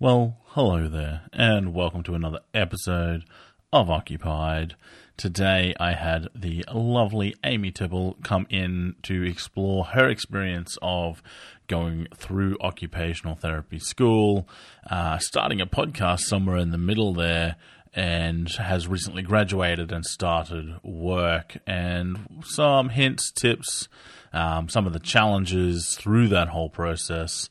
Well, hello there, and welcome to another episode of Occupied. Today I had the lovely Amy Tipple come in to explore her experience of going through occupational therapy school, uh, starting a podcast somewhere in the middle there, and has recently graduated and started work, and some hints, tips, um, some of the challenges through that whole process.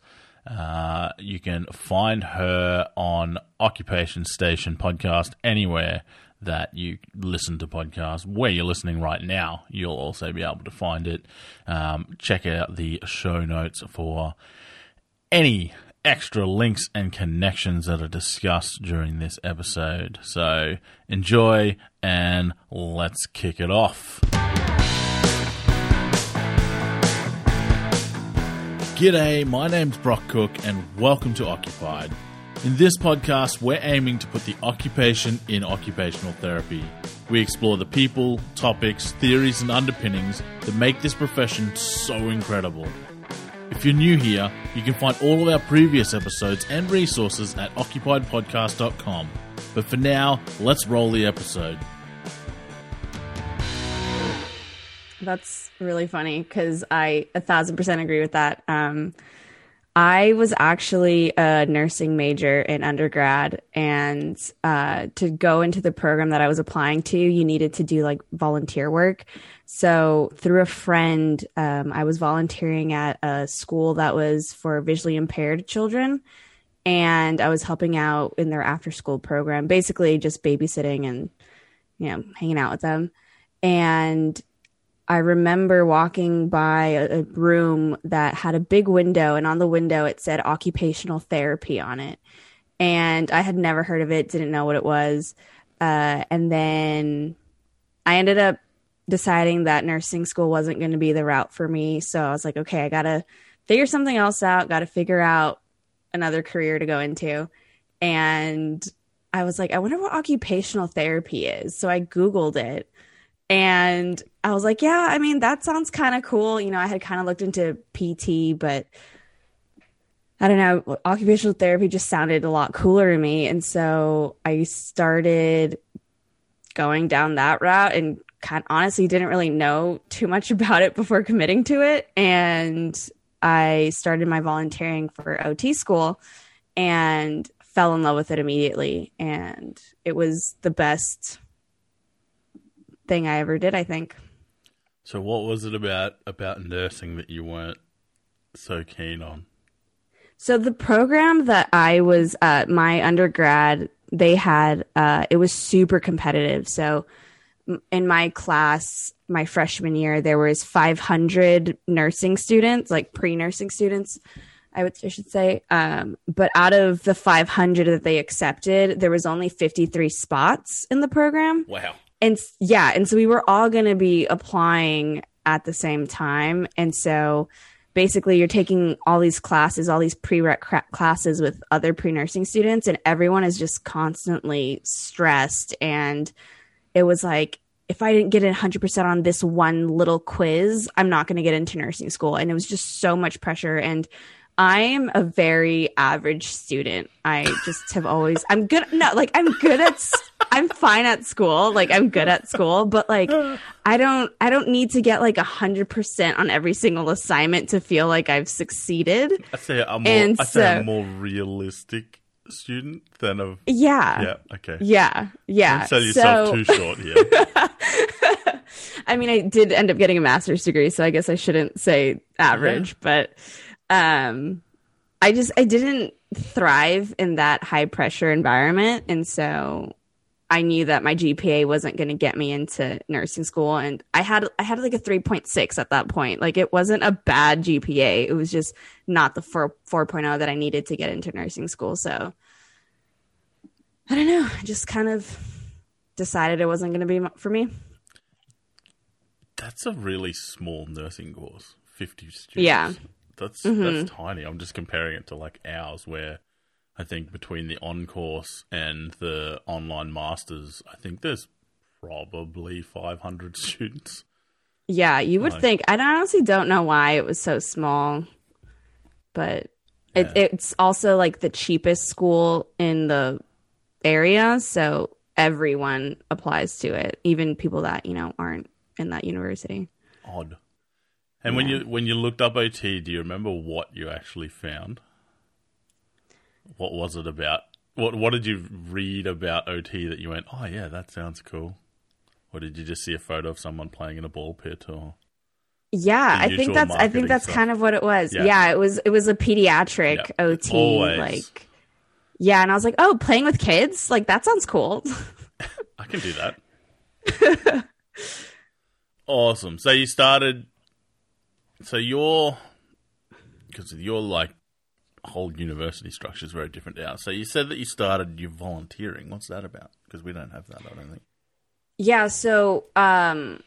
Uh, you can find her on Occupation Station podcast anywhere that you listen to podcasts. Where you're listening right now, you'll also be able to find it. Um, check out the show notes for any extra links and connections that are discussed during this episode. So enjoy and let's kick it off. G'day, my name's Brock Cook, and welcome to Occupied. In this podcast, we're aiming to put the occupation in occupational therapy. We explore the people, topics, theories, and underpinnings that make this profession so incredible. If you're new here, you can find all of our previous episodes and resources at occupiedpodcast.com. But for now, let's roll the episode. That's really funny because I a thousand percent agree with that. Um, I was actually a nursing major in undergrad, and uh, to go into the program that I was applying to, you needed to do like volunteer work. So, through a friend, um, I was volunteering at a school that was for visually impaired children, and I was helping out in their after school program, basically just babysitting and you know hanging out with them. And I remember walking by a, a, room that had a big window, and on the window it said occupational therapy on it. And I had never heard of it, didn't know what it was. Uh, and then I ended up deciding that nursing school wasn't going to be the route for me. So I was like, okay, I got to figure something else out, got to figure out another career to go into. And I was like, I wonder what occupational therapy is. So I Googled it and I was like, yeah, I mean, that sounds kind of cool. You know, I had kind of looked into PT, but I don't know, occupational therapy just sounded a lot cooler to me. And so I started going down that route and kind of honestly didn't really know too much about it before committing to it. And I started my volunteering for OT school and fell in love with it immediately. And it was the best thing I ever did, I think. So what was it about about nursing that you weren't so keen on? So the program that I was uh my undergrad, they had uh it was super competitive. So in my class, my freshman year, there was 500 nursing students, like pre-nursing students. I would I should say. Um, but out of the 500 that they accepted, there was only 53 spots in the program. Wow and yeah, and so we were all going to be applying at the same time, and so basically you're taking all these classes, all these prereq classes with other pre-nursing students, and everyone is just constantly stressed. And it was like, if I didn't get 100% on this one little quiz, I'm not going to get into nursing school. And it was just so much pressure. And I'm a very average student. I just have always, I'm good. No, like I'm good at, I'm fine at school. Like I'm good at school, but like I don't, I don't need to get like a hundred percent on every single assignment to feel like I've succeeded. I say I'm more, and I say so, I'm more realistic student than a yeah yeah okay yeah yeah Don't sell yourself so, too short here i mean i did end up getting a master's degree so i guess i shouldn't say average yeah. but um i just i didn't thrive in that high pressure environment. And so i knew that my gpa wasn't going to get me into nursing school. And i had i had like a 3.6 at that point. Like it wasn't a bad gpa it was just not the 4 4.0 that i needed to get into nursing school. So i don't know. I just kind of decided it wasn't going to be for me. That's a really small nursing course 50 students. Yeah that's mm-hmm. that's tiny. I'm just comparing it to like ours, where I think between the on course and the online masters, I think there's probably 500 students. Yeah, you would like, think. I honestly don't know why it was so small, but It, it's also like the cheapest school in the area, so everyone applies to it, even people that you know aren't in that university. Odd. And when you when you looked up OT, do you remember what you actually found? What was it about? What what did you read about OT that you went, oh yeah, that sounds cool? Or did you just see a photo of someone playing in a ball pit or? Yeah, I think that's I think that's stuff. kind of what it was. Yeah. Yeah, it was it was a pediatric Yeah, OT always. like Yeah, and I was like, "Oh, playing with kids? Like that sounds cool." I can do that. awesome. So you started. So your because your like whole university structure is very different now. So you said that you started your volunteering. What's that about? Because we don't have that. I don't think. Yeah, so um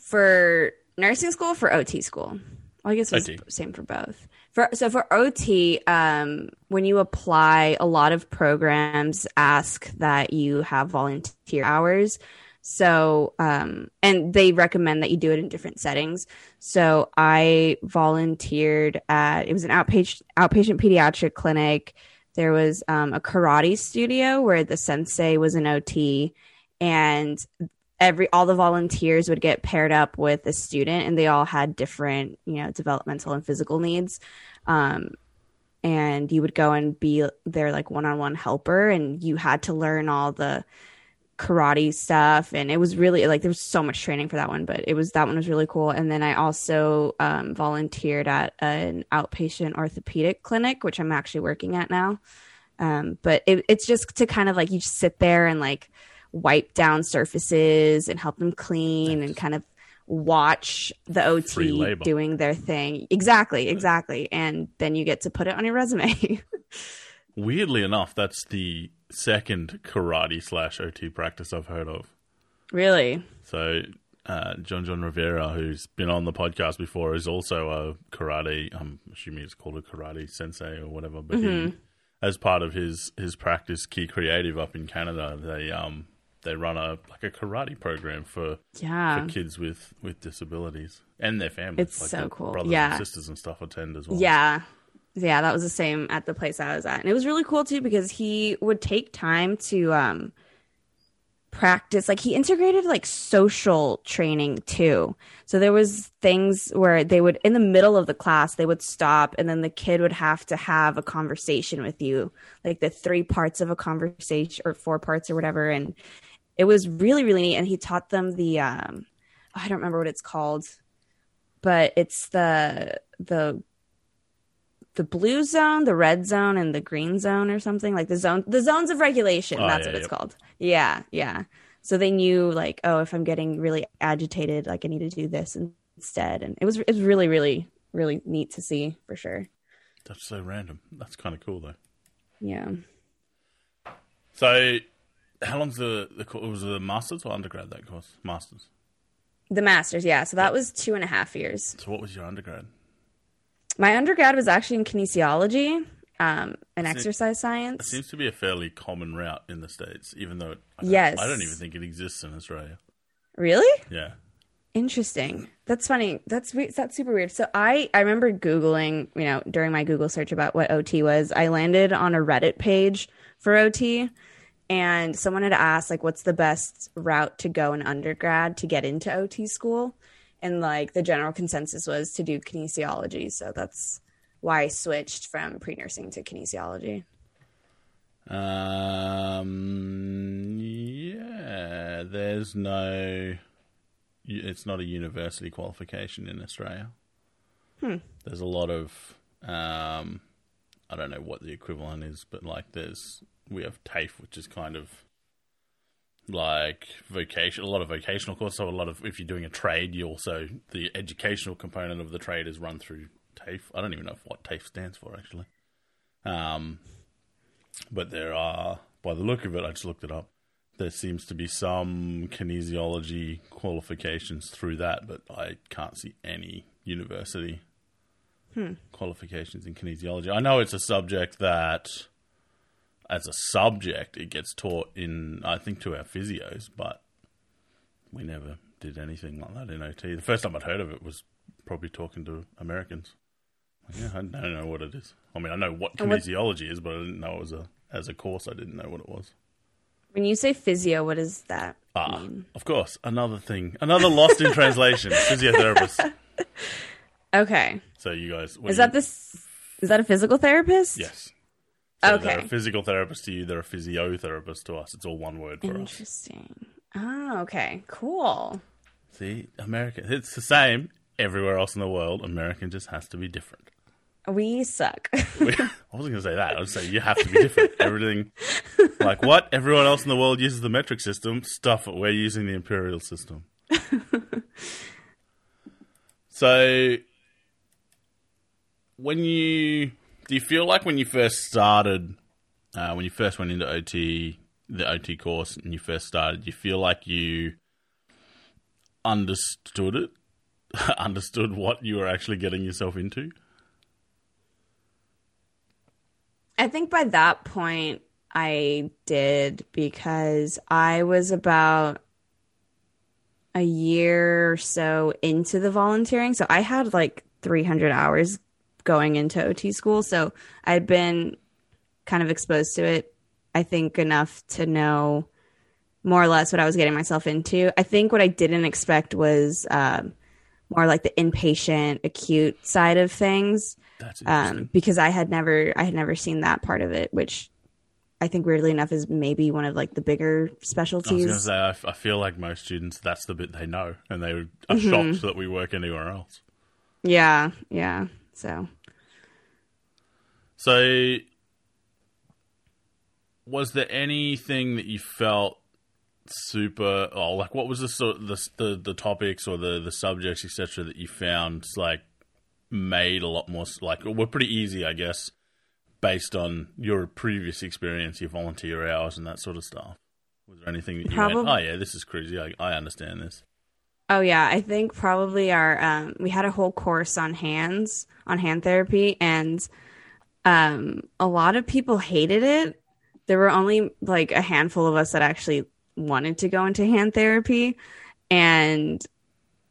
for nursing school for OT school. Well, I guess it's OT. same for both. For so for OT, um when you apply, a lot of programs ask that you have volunteer hours. So um and they recommend that you do it in different settings. So I volunteered at it was an outpatient outpatient pediatric clinic. There was um, a karate studio where the sensei was an OT and every all the volunteers would get paired up with a student and they all had different you know developmental and physical needs um, and you would go and be their like one-on-one helper and you had to learn all the karate stuff and it was really like there was so much training for that one but it was that one was really cool. And then i also um, volunteered at an outpatient orthopedic clinic which i'm actually working at now. Um, but it, it's just to kind of like you just sit there and like wipe down surfaces and help them clean and kind of watch the ot doing their thing. Exactly exactly. And then you get to put it on your resume Weirdly enough, that's the second karate slash OT practice I've heard of. really So, uh, John John Rivera, who's been on the podcast before, is also a karate. I'm assuming it's called a karate sensei or whatever. But he, as part of his his practice, Key Creative up in Canada, they um they run a like a karate program for, yeah for kids with with disabilities and their families. It's like so cool. Brothers Yeah. and sisters and stuff attend as well. Yeah. Yeah, that was the same at the place I was at. And it was really cool too because he would take time to um practice like he integrated like social training too. So there was things where they would in the middle of the class they would stop and then the kid would have to have a conversation with you. Like the three parts of a conversation or four parts or whatever and it was really really neat and he taught them the um I don't remember what it's called but it's the the the blue zone, the red zone, and the green zone, or something like the zone, the zones of regulation. Oh, that's yeah, what it's called. Yeah, yeah. So they knew, like, oh, if I'm getting really agitated, like I need to do this instead, and it was it was really, really, really neat to see for sure. That's so random. That's kind of cool though. Yeah, So, how long's the the course? Was the masters or undergrad that course? Masters. the masters. Yeah, so that was two and a half years. So, what was your undergrad? My undergrad was actually in kinesiology um, and exercise science. It seems to be a fairly common route in the states, even though it, I don't, Yes. I don't even think it exists in Australia. Really? Yeah, Interesting. That's funny. That's we- that's super weird. So I I remember googling, you know, during my Google search about what OT was. I landed on a Reddit page for OT, and someone had asked like, "What's the best route to go in undergrad to get into OT school?" And like the general consensus was to do kinesiology. So that's why I switched from pre nursing to kinesiology. um, yeah. There's no. It's not a university qualification in Australia. hmm. There's a lot of. Um, I don't know what the equivalent is, but like there's we have TAFE, which is kind of like vocation, a lot of vocational courses. So a lot of if you're doing a trade, you also the educational component of the trade is run through TAFE. I don't even know what TAFE stands for actually. Um, but there are, by the look of it, I just looked it up. There seems to be some kinesiology qualifications through that, but I can't see any university qualifications in kinesiology. I know it's a subject that, as a subject, it gets taught in, I think, to our physios, but we never did anything like that in OT. The first time I'd heard of it was probably talking to Americans. Yeah, I don't know what it is. I mean, I know what And kinesiology is, but I didn't know it was a as a course. I didn't know what it was. When you say physio, what is that? Ah, of course, another thing, another lost in translation. Physiotherapist. Okay. So you guys, is you- that this? Is that a physical therapist? Yes. So Okay. They're a physical therapist to you. They're a physiotherapist to us. It's all one word for us. Interesting. Oh, okay. Cool. See, American. It's the same everywhere else in the world. American just has to be different. We suck. I wasn't going to say that. I would say you have to be different. Everything, like what everyone else in the world uses the metric system, stuff it. We're using the imperial system. so, when you do you feel like when you first started, uh, when you first went into OT, the OT course, and you first started, you feel like you understood it, understood what you were actually getting yourself into? I think by that point I did because I was about a year or so into the volunteering. So I had like 300 hours going into OT school. So I'd been kind of exposed to it, I think, enough to know more or less what I was getting myself into. I think what I didn't expect was um, more like the inpatient, acute side of things That's um, because I had never I had never seen that part of it, which I think weirdly enough is maybe one of like the bigger I specialties. to say, I, f- I feel like most students, that's the bit they know, and they are Mm-hmm. shocked that we work anywhere else. Yeah, yeah. So So, was there anything that you felt super, or like, what was the sort the the, the topics or the the subjects, etc., that you found like made a lot more like were pretty easy, I guess, based on your previous experience, your volunteer hours, and that sort of stuff. Was there anything that you went, oh yeah, this is crazy, I, I understand this. Oh yeah, I think probably our um, we had a whole course on hands on hand therapy, and um, a lot of people hated it. There were only like a handful of us that actually wanted to go into hand therapy, and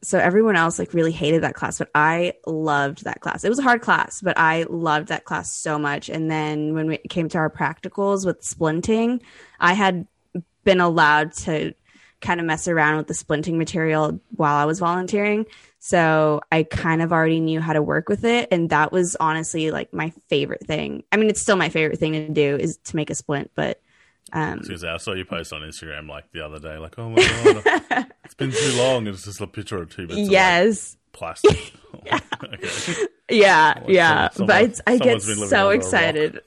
so everyone else like really hated that class. But I loved that class. It was a hard class, but I loved that class so much. And then when we came to our practicals with splinting, I had been allowed to kind of mess around with the splinting material while I was volunteering. So I kind of already knew how to work with it. And that was honestly like my favorite thing. I mean, it's still my favorite thing to do is to make a splint, but um, I saw you post on Instagram like the other day, like, oh my god, it's been too long. It's just a picture of two bits of like, yes. plastic. okay. Yeah, yeah. someone- but it's, I get someone's been living so under a rock. excited.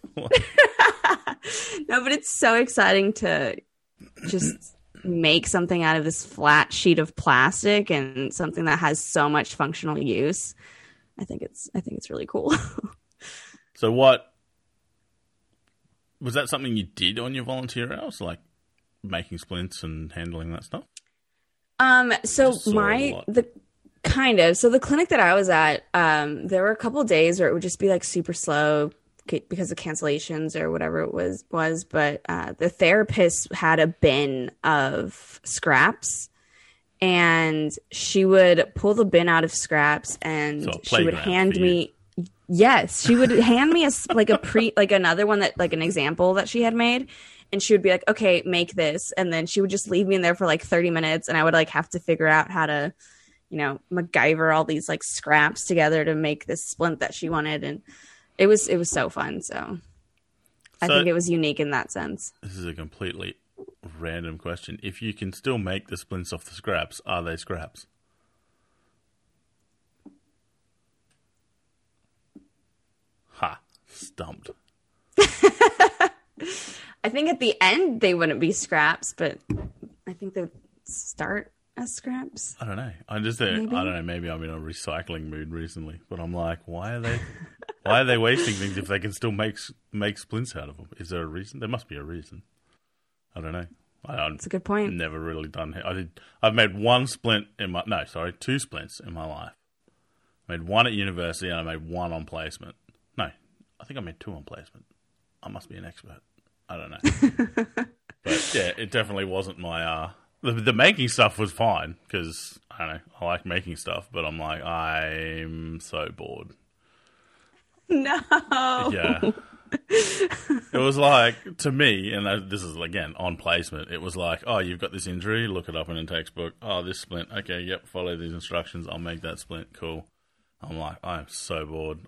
no, but it's so exciting to just make something out of this flat sheet of plastic and something that has so much functional use. I think it's I think it's really cool. So what was that something you did on your volunteer hours, like making splints and handling that stuff? Um, so Saw it a my the kind of so the clinic that I was at, um, there were a couple days where it would just be like super slow because of cancellations or whatever it was was. But uh, the therapist had a bin of scraps, and she would pull the bin out of scraps, and So she would hand you. me. Yes, she would hand me a like a pre like another one that like an example that she had made, and she would be like, "Okay, make this," and then she would just leave me in there for like thirty minutes, and I would like have to figure out how to, you know, MacGyver all these like scraps together to make this splint that she wanted, and it was it was so fun. So, I think it was unique in that sense. This is a completely random question. If you can still make the splints off the scraps, are they scraps? Ha! Stumped. I think at the end they wouldn't be scraps, but I think would start as scraps. I don't know. I just uh, I don't know. Maybe I'm in a recycling mood recently, but I'm like, why are they? why are they wasting things if they can still make make splints out of them? Is there a reason? There must be a reason. I don't know. I, It's a good point. never really done. I did. I've made one splint in my no, sorry, two splints in my life. I made one at university and I made one on placement. No, I think I made two on placement. I must be an expert. I don't know. but yeah, it definitely wasn't my. uh the, the making stuff was fine because I don't know. I like making stuff, but I'm like I'm so bored. no. Yeah. it was like to me, and this is again on placement. It was like, oh, you've got this injury. Look it up in a textbook. Oh, this splint. Okay, yep. Follow these instructions. I'll make that splint. Cool. I'm like, I'm so bored,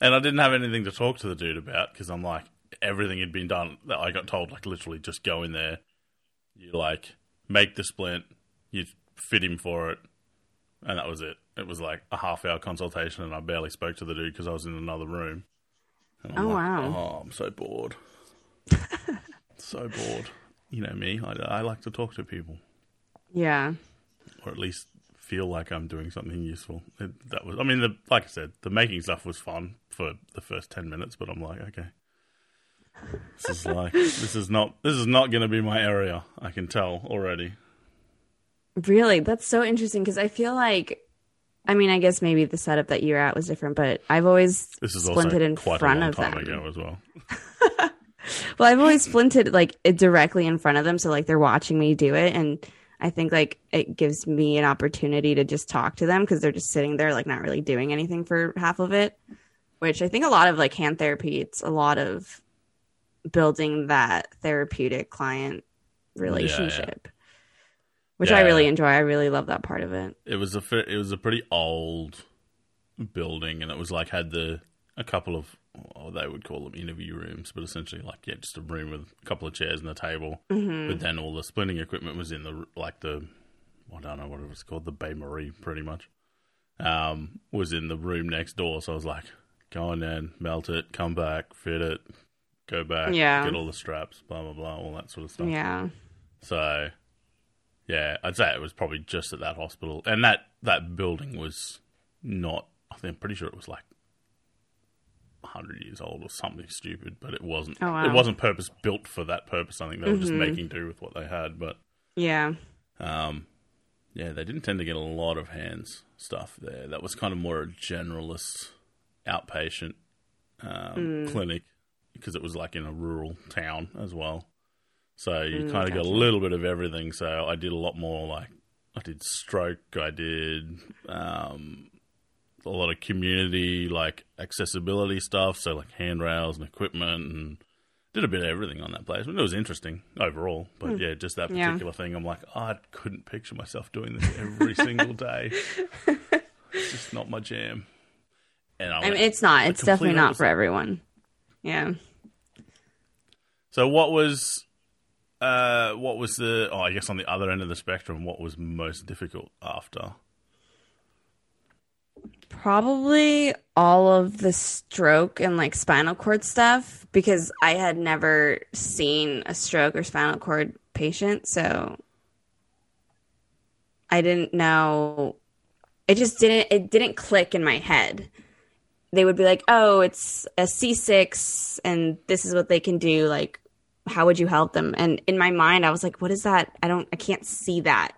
and I didn't have anything to talk to the dude about because I'm like, everything had been done. That I got told, like, literally, just go in there. You like make the splint. You fit him for it, and that was it. It was like a half hour consultation, and I barely spoke to the dude because I was in another room. Oh like, wow! Oh, I'm so bored. so bored. You know me. I, I like to talk to people. Yeah. Or at least feel like I'm doing something useful. It, that was. I mean, the, like I said, the making stuff was fun for the first ten minutes, but I'm like, okay, this is like this is not this is not going to be my area. I can tell already. Really, that's so interesting because I feel like I mean, I guess maybe the setup that you're at was different, but I've always this is splinted in quite front a long of time them. ago as well. well, I've always splinted like directly in front of them, so like they're watching me do it, and I think like it gives me an opportunity to just talk to them because they're just sitting there like not really doing anything for half of it. Which I think a lot of like hand therapy, it's a lot of building that therapeutic client relationship which Yeah. I really enjoy. I really love that part of it. It was a it was a pretty old building, and it was like had the a couple of oh, they would call them interview rooms, but essentially like yeah, just a room with a couple of chairs and a table. Mm-hmm. But then all the splinting equipment was in the like the I don't know what it was called, the bain-marie, pretty much. Um, was in the room next door, so I was like, go on in, melt it, come back, fit it, go back, Yeah. get all the straps, blah blah blah, all that sort of stuff. Yeah. So, yeah, I'd say it was probably just at that hospital, and that that building was not. I think I'm pretty sure it was like hundred years old or something stupid, but it wasn't. Oh, wow. Mm-hmm. It wasn't purpose built for that purpose. I think they were just making do with what they had. But Yeah. um, yeah, they didn't tend to get a lot of hands stuff there. That was kind of more a generalist outpatient um, Mm. clinic because it was like in a rural town as well. So you Mm, kind of got a little bit of everything. So I did a lot more like I did stroke, I did um, a lot of community like accessibility stuff, so like handrails and equipment and did a bit of everything on that placement. It was interesting overall, but yeah, just that Hmm. Yeah. particular thing. I'm like, oh, I couldn't picture myself doing this every single day. It's just not my jam. And I, I mean, it's not. It's definitely not for everyone. Yeah. So what was uh what was the oh I guess on the other end of the spectrum what was most difficult after? Probably all of the stroke and like spinal cord stuff because I had never seen a stroke or spinal cord patient. So I didn't know. It just didn't, it didn't click in my head. They would be like, oh, it's a C6 and this is what they can do. Like, how would you help them? And in my mind, I was like, what is that? I don't, I can't see that,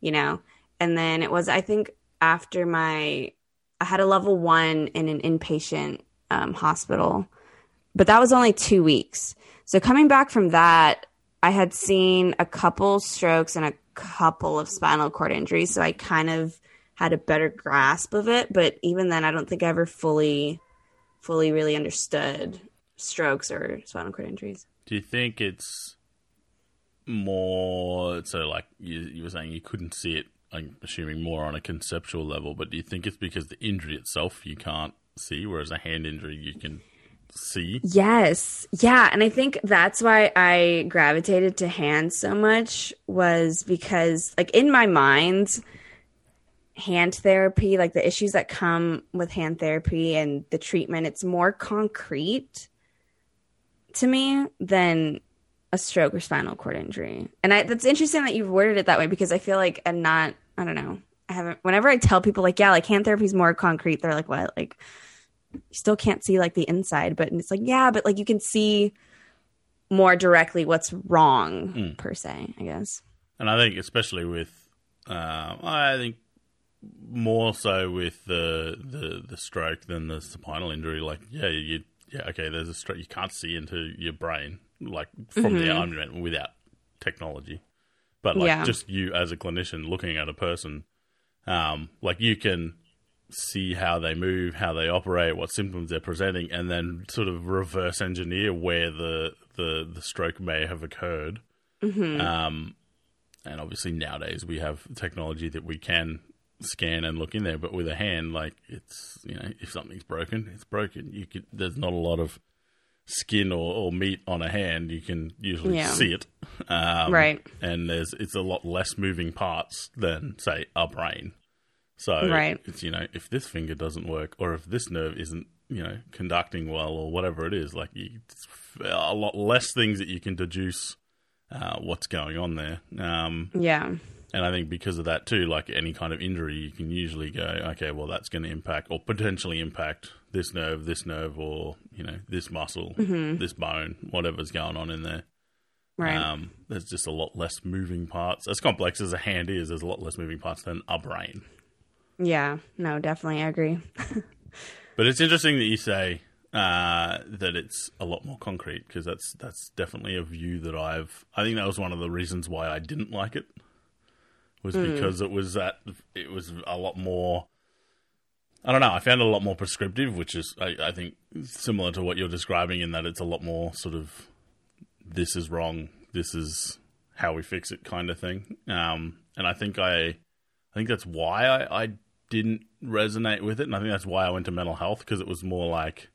you know? And then it was, I think, after my, I had a level one in an inpatient um, hospital, but that was only two weeks. So coming back from that, I had seen a couple strokes and a couple of spinal cord injuries. So I kind of had a better grasp of it. But even then, I don't think I ever fully, fully really understood strokes or spinal cord injuries. Do you think it's more so like you, you were saying you couldn't see it I'm assuming more on a conceptual level, but do you think it's because the injury itself you can't see, whereas a hand injury you can see? Yes. Yeah. And I think that's why I gravitated to hands so much was because, like, in my mind, hand therapy, like the issues that come with hand therapy and the treatment, it's more concrete to me than a stroke or spinal cord injury. And I, that's interesting that you've worded it that way because I feel like I'm not, I don't know. I haven't, whenever I tell people, like, yeah, like hand therapy is more concrete, they're like, what? Like, you still can't see like the inside, but it's like, yeah, but like you can see more directly what's wrong per se, I guess. And I think especially with, um, I think more so with the, the the stroke than the spinal injury. Like, yeah, you yeah, okay, there's a stroke. You can't see into your brain like from the argument without technology, but like Yeah. just you as a clinician looking at a person, um, like you can see how they move, how they operate, what symptoms they're presenting, and then sort of reverse engineer where the the, the stroke may have occurred. Mm-hmm. Um, and obviously nowadays we have technology that we can scan and look in there, but with a hand, like it's you know if something's broken, it's broken. You could there's not a lot of skin or, or meat on a hand. You can usually Yeah. see it, um, Right. And there's it's a lot less moving parts than say a brain. So Right. it's you know if this finger doesn't work or if this nerve isn't you know conducting well or whatever it is, like you, it's a lot less things that you can deduce uh, what's going on there. Um, Yeah. And I think because of that too, like any kind of injury, you can usually go, okay, well that's going to impact or potentially impact this nerve, this nerve, or you know this muscle, this bone, whatever's going on in there. Right. Um, there's just a lot less moving parts. As complex as a hand is, there's a lot less moving parts than a brain. yeah. No, definitely. I agree. But it's interesting that you say uh, that it's a lot more concrete because that's that's definitely a view that I've. I think that was one of the reasons why I didn't like it was because it was that it was a lot more. I don't know. I found it a lot more prescriptive, which is I, I think similar to what you're describing in that it's a lot more sort of this is wrong, this is how we fix it kind of thing. Um, and I think I, I think that's why I, I didn't resonate with it, and I think that's why I went to mental health because it was more like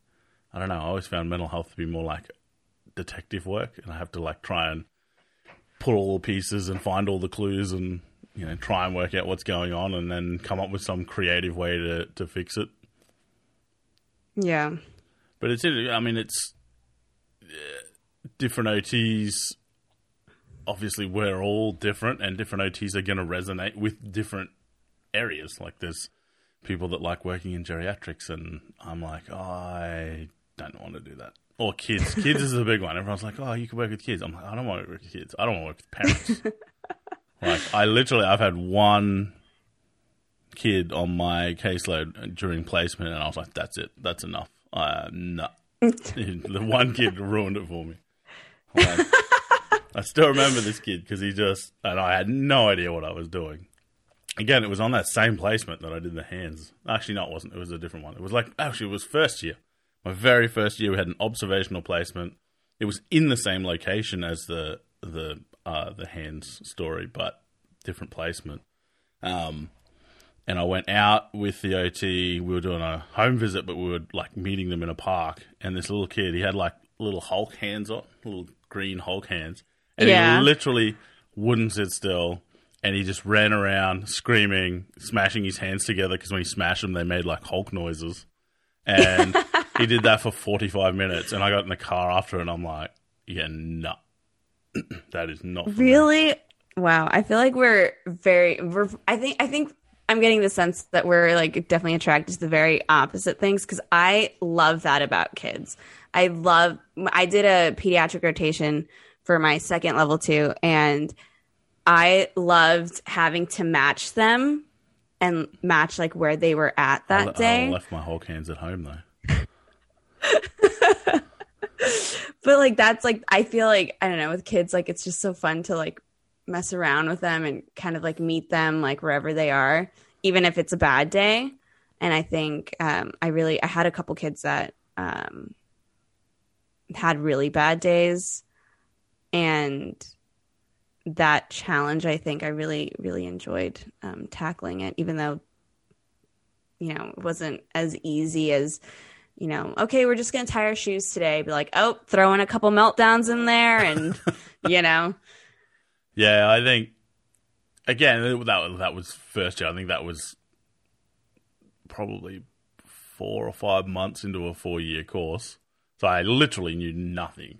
I don't know. I always found mental health to be more like detective work, and I have to like try and put all the pieces and find all the clues and you know try and work out what's going on, and then come up with some creative way to to fix it. Yeah. But it's I mean it's uh, different OTs. Obviously, we're all different, and different OTs are going to resonate with different areas. Like there's people that like working in geriatrics, and I'm like, oh, I don't want to do that. Or kids. Kids is a big one. Everyone's like, oh, you can work with kids. I'm like, I don't want to work with kids. I don't want to work with parents. like I literally, I've had one kid on my caseload during placement, and I was like, that's it. That's enough. Uh, no. the one kid ruined it for me. Like, I still remember this kid because he just, and I had no idea what I was doing. Again, it was on that same placement that I did the hands. Actually, no, it wasn't. It was a different one. It was like, actually, it was first year. My very first year, we had an observational placement. It was in the same location as the the uh, the hands story, but different placement. Um, and I went out with the OT. We were doing a home visit, but we were like meeting them in a park. And this little kid, he had like little Hulk hands on, little green Hulk hands, and Yeah. he literally wouldn't sit still. And he just ran around screaming, smashing his hands together because when he smashed them, they made like Hulk noises. And he did that for 45 minutes. And I got in the car after, and I'm like, yeah, no. that is not. Really? Wow. I feel like we're very we're I think I think I'm getting the sense that we're like definitely attracted to the very opposite things cuz I love that about kids. I love I did a pediatric rotation for my second level 2 and I loved having to match them and match like where they were at that I, day. I left my Hulk hands at home though. But like that's like I feel like I don't know with kids like it's just so fun to like mess around with them and kind of like meet them like wherever they are, even if it's a bad day. And I think um, I really I had a couple kids that um, had really bad days, and that challenge I think I really really enjoyed um, tackling it, even though you know it wasn't as easy as you know, okay, we're just going to tie our shoes today. Be like, oh, throw in a couple meltdowns in there and, you know, Yeah, I think again that that was first year. I think that was probably four or five months into a four year course, so I literally knew nothing.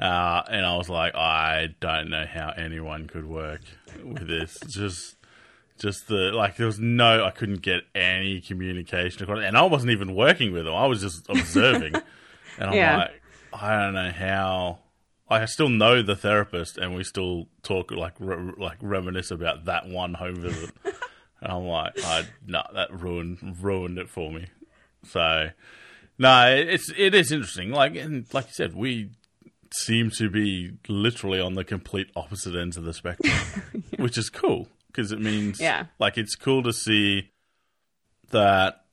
Uh, and I was like, I don't know how anyone could work with this. Just, just the like, there was no, I couldn't get any communication and I wasn't even working with them. I was just observing, and I'm Yeah. like, I don't know how. I still know the therapist, and we still talk like re- like reminisce about that one home visit. and I'm like, I no, that ruined ruined it for me. So, no, it's it is interesting. Like and like you said, we seem to be literally on the complete opposite ends of the spectrum, which is cool because it means Yeah. like it's cool to see that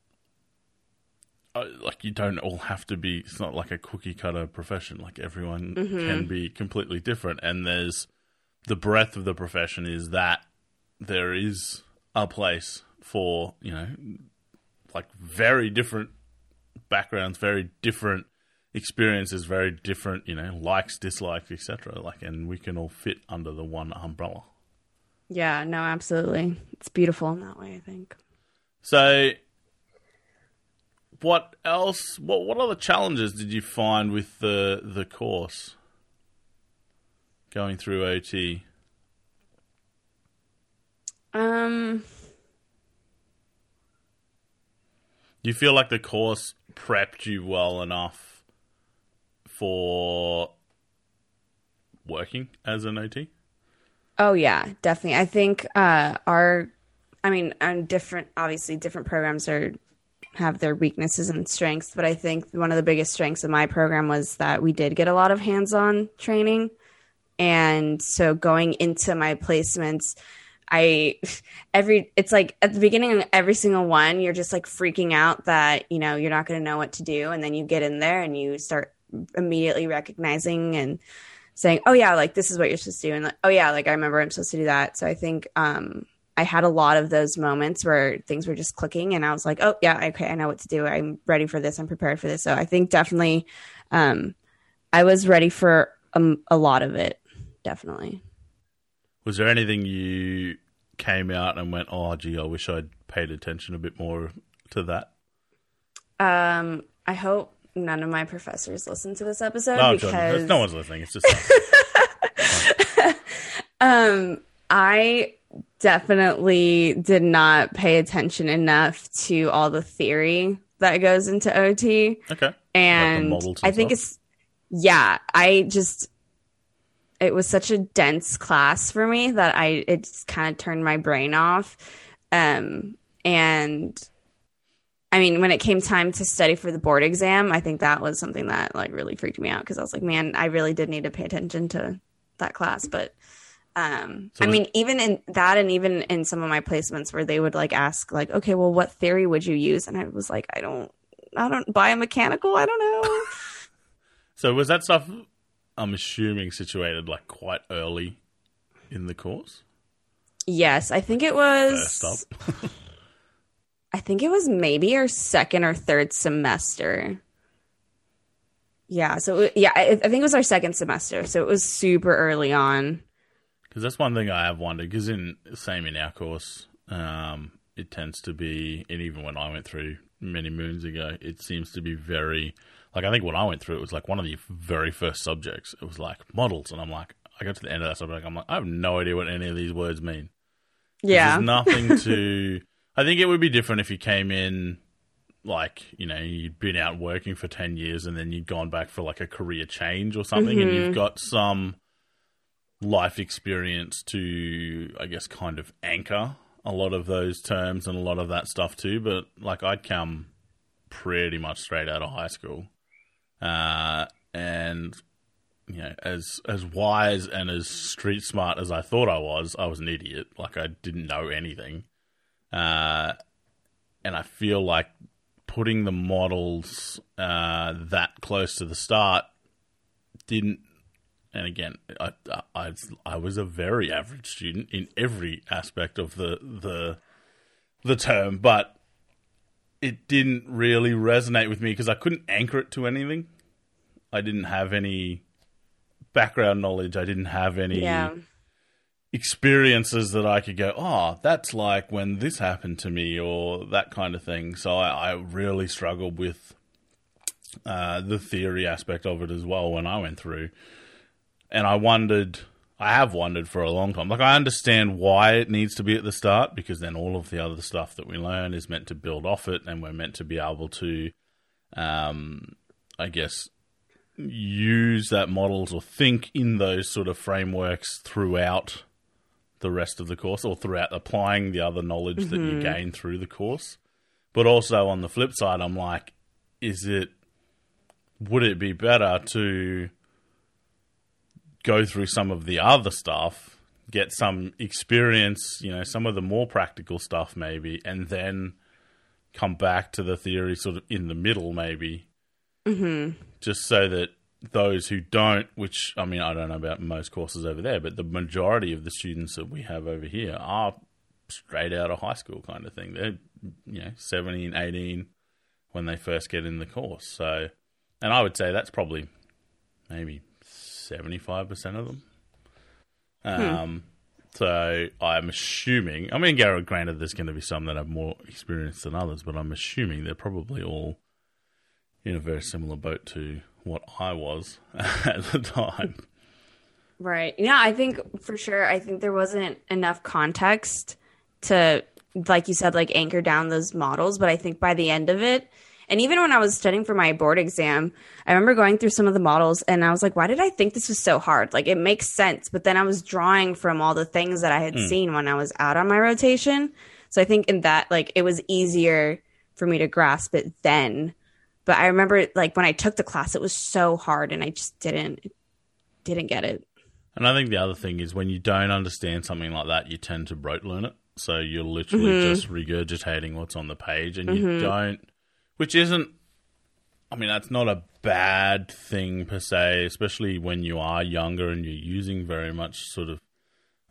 uh, like you don't all have to be. It's not like a cookie cutter profession. Like everyone can be completely different, and there's the breadth of the profession is that there is a place for you know like very different backgrounds, very different experiences, very different you know likes, dislikes, etc. Like, and we can all fit under the one umbrella. Yeah, no, absolutely. It's beautiful in that way, I think. So, what else? What what other challenges did you find with the the course going through OT? Um, Do you feel like the course prepped you well enough for working as an OT? Oh yeah, definitely. I think uh our I mean, and different obviously different programs are have their weaknesses and strengths, but I think one of the biggest strengths of my program was that we did get a lot of hands-on training. And so going into my placements, I every it's like at the beginning of every single one, you're just like freaking out that, you know, you're not going to know what to do and then you get in there and you start immediately recognizing and saying, "Oh yeah, like this is what you're supposed to do." And like, "Oh yeah, like I remember I'm supposed to do that." So I think um I had a lot of those moments where things were just clicking and I was like, "Oh yeah, okay, I know what to do. I'm ready for this. I'm prepared for this." So I think definitely um I was ready for um, a lot of it. Definitely. Was there anything you came out and went, "Oh, gee, I wish I'd paid attention a bit more to that"? Um, I hope none of my professors listen to this episode No, because no one's listening. It's just um, I definitely did not pay attention enough to all the theory that goes into OT. okay. And and I think stuff? it's, yeah, I just, it was such a dense class for me that I, it just kind of turned my brain off. Um, and I mean, when it came time to study for the board exam, I think that was something that like really freaked me out because I was like, man, I really did need to pay attention to that class. But um, So I was- mean, even in that, and even in some of my placements where they would like ask, like, okay, well, what theory would you use? And I was like, I don't, I don't biomechanical. I don't know. So was that stuff? I'm assuming situated like quite early in the course. yes, I think it First was. I think it was maybe our second or third semester. Yeah, so yeah, I, I think it was our second semester, so it was super early on. Because that's one thing I have wondered. Because in same in our course, um, it tends to be, and even when I went through many moons ago, it seems to be very like I think when I went through, it was like one of the very first subjects. It was like models, and I'm like, I got to the end of that subject, I'm like, I have no idea what any of these words mean. Yeah, there's nothing to. I think it would be different if you came in. Like you know, you'd been out working for ten years, and then you'd gone back for like a career change or something, and Mm-hmm. you've got some life experience to, I guess, kind of anchor a lot of those terms and a lot of that stuff too. But like, I'd come pretty much straight out of high school, uh, and you know, as as wise and as street smart as I thought I was, I was an idiot. Like, I didn't know anything, uh, and I feel like putting the models uh, that close to the start didn't and again, I, I I was a very average student in every aspect of the the the term, but it didn't really resonate with me because I couldn't anchor it to anything. I didn't have any background knowledge. I didn't have any yeah, experiences that I could go, oh, that's like when this happened to me, or that kind of thing. So I, I really struggled with uh, the theory aspect of it as well when I went through. And I wondered, I have wondered for a long time. Like, I understand why it needs to be at the start because then all of the other stuff that we learn is meant to build off it, and we're meant to be able to, um, I guess, use that models or think in those sort of frameworks throughout the rest of the course or throughout applying the other knowledge that you gain through the course. But also on the flip side, I'm like, is it, would it be better to go through some of the other stuff, get some experience, you know, some of the more practical stuff maybe, and then come back to the theory sort of in the middle, maybe, Mm-hmm. just so that those who don't, which I mean, I don't know about most courses over there, but the majority of the students that we have over here are straight out of high school kind of thing. They're, you know, 17, 18 when they first get in the course. So, and I would say that's probably maybe 75% of them. Um, so I'm assuming, I mean, Garrett, granted, there's going to be some that have more experience than others, but I'm assuming they're probably all in a very similar boat to what I was at the time. Right. Yeah, I think for sure. I think there wasn't enough context to, like you said, like anchor down those models. But I think by the end of it, and even when I was studying for my board exam, I remember going through some of the models and I was like, why did I think this was so hard? Like, it makes sense. But then I was drawing from all the things that I had hmm. seen when I was out on my rotation. So I think in that, like, it was easier for me to grasp it then. But I remember, like, when I took the class, it was so hard and I just didn't, didn't get it. And I think the other thing is when you don't understand something like that, you tend to rote learn it. So you're literally mm-hmm. just regurgitating what's on the page and you mm-hmm. don't, which isn't, I mean, that's not a bad thing per se, especially when you are younger and you're using very much sort of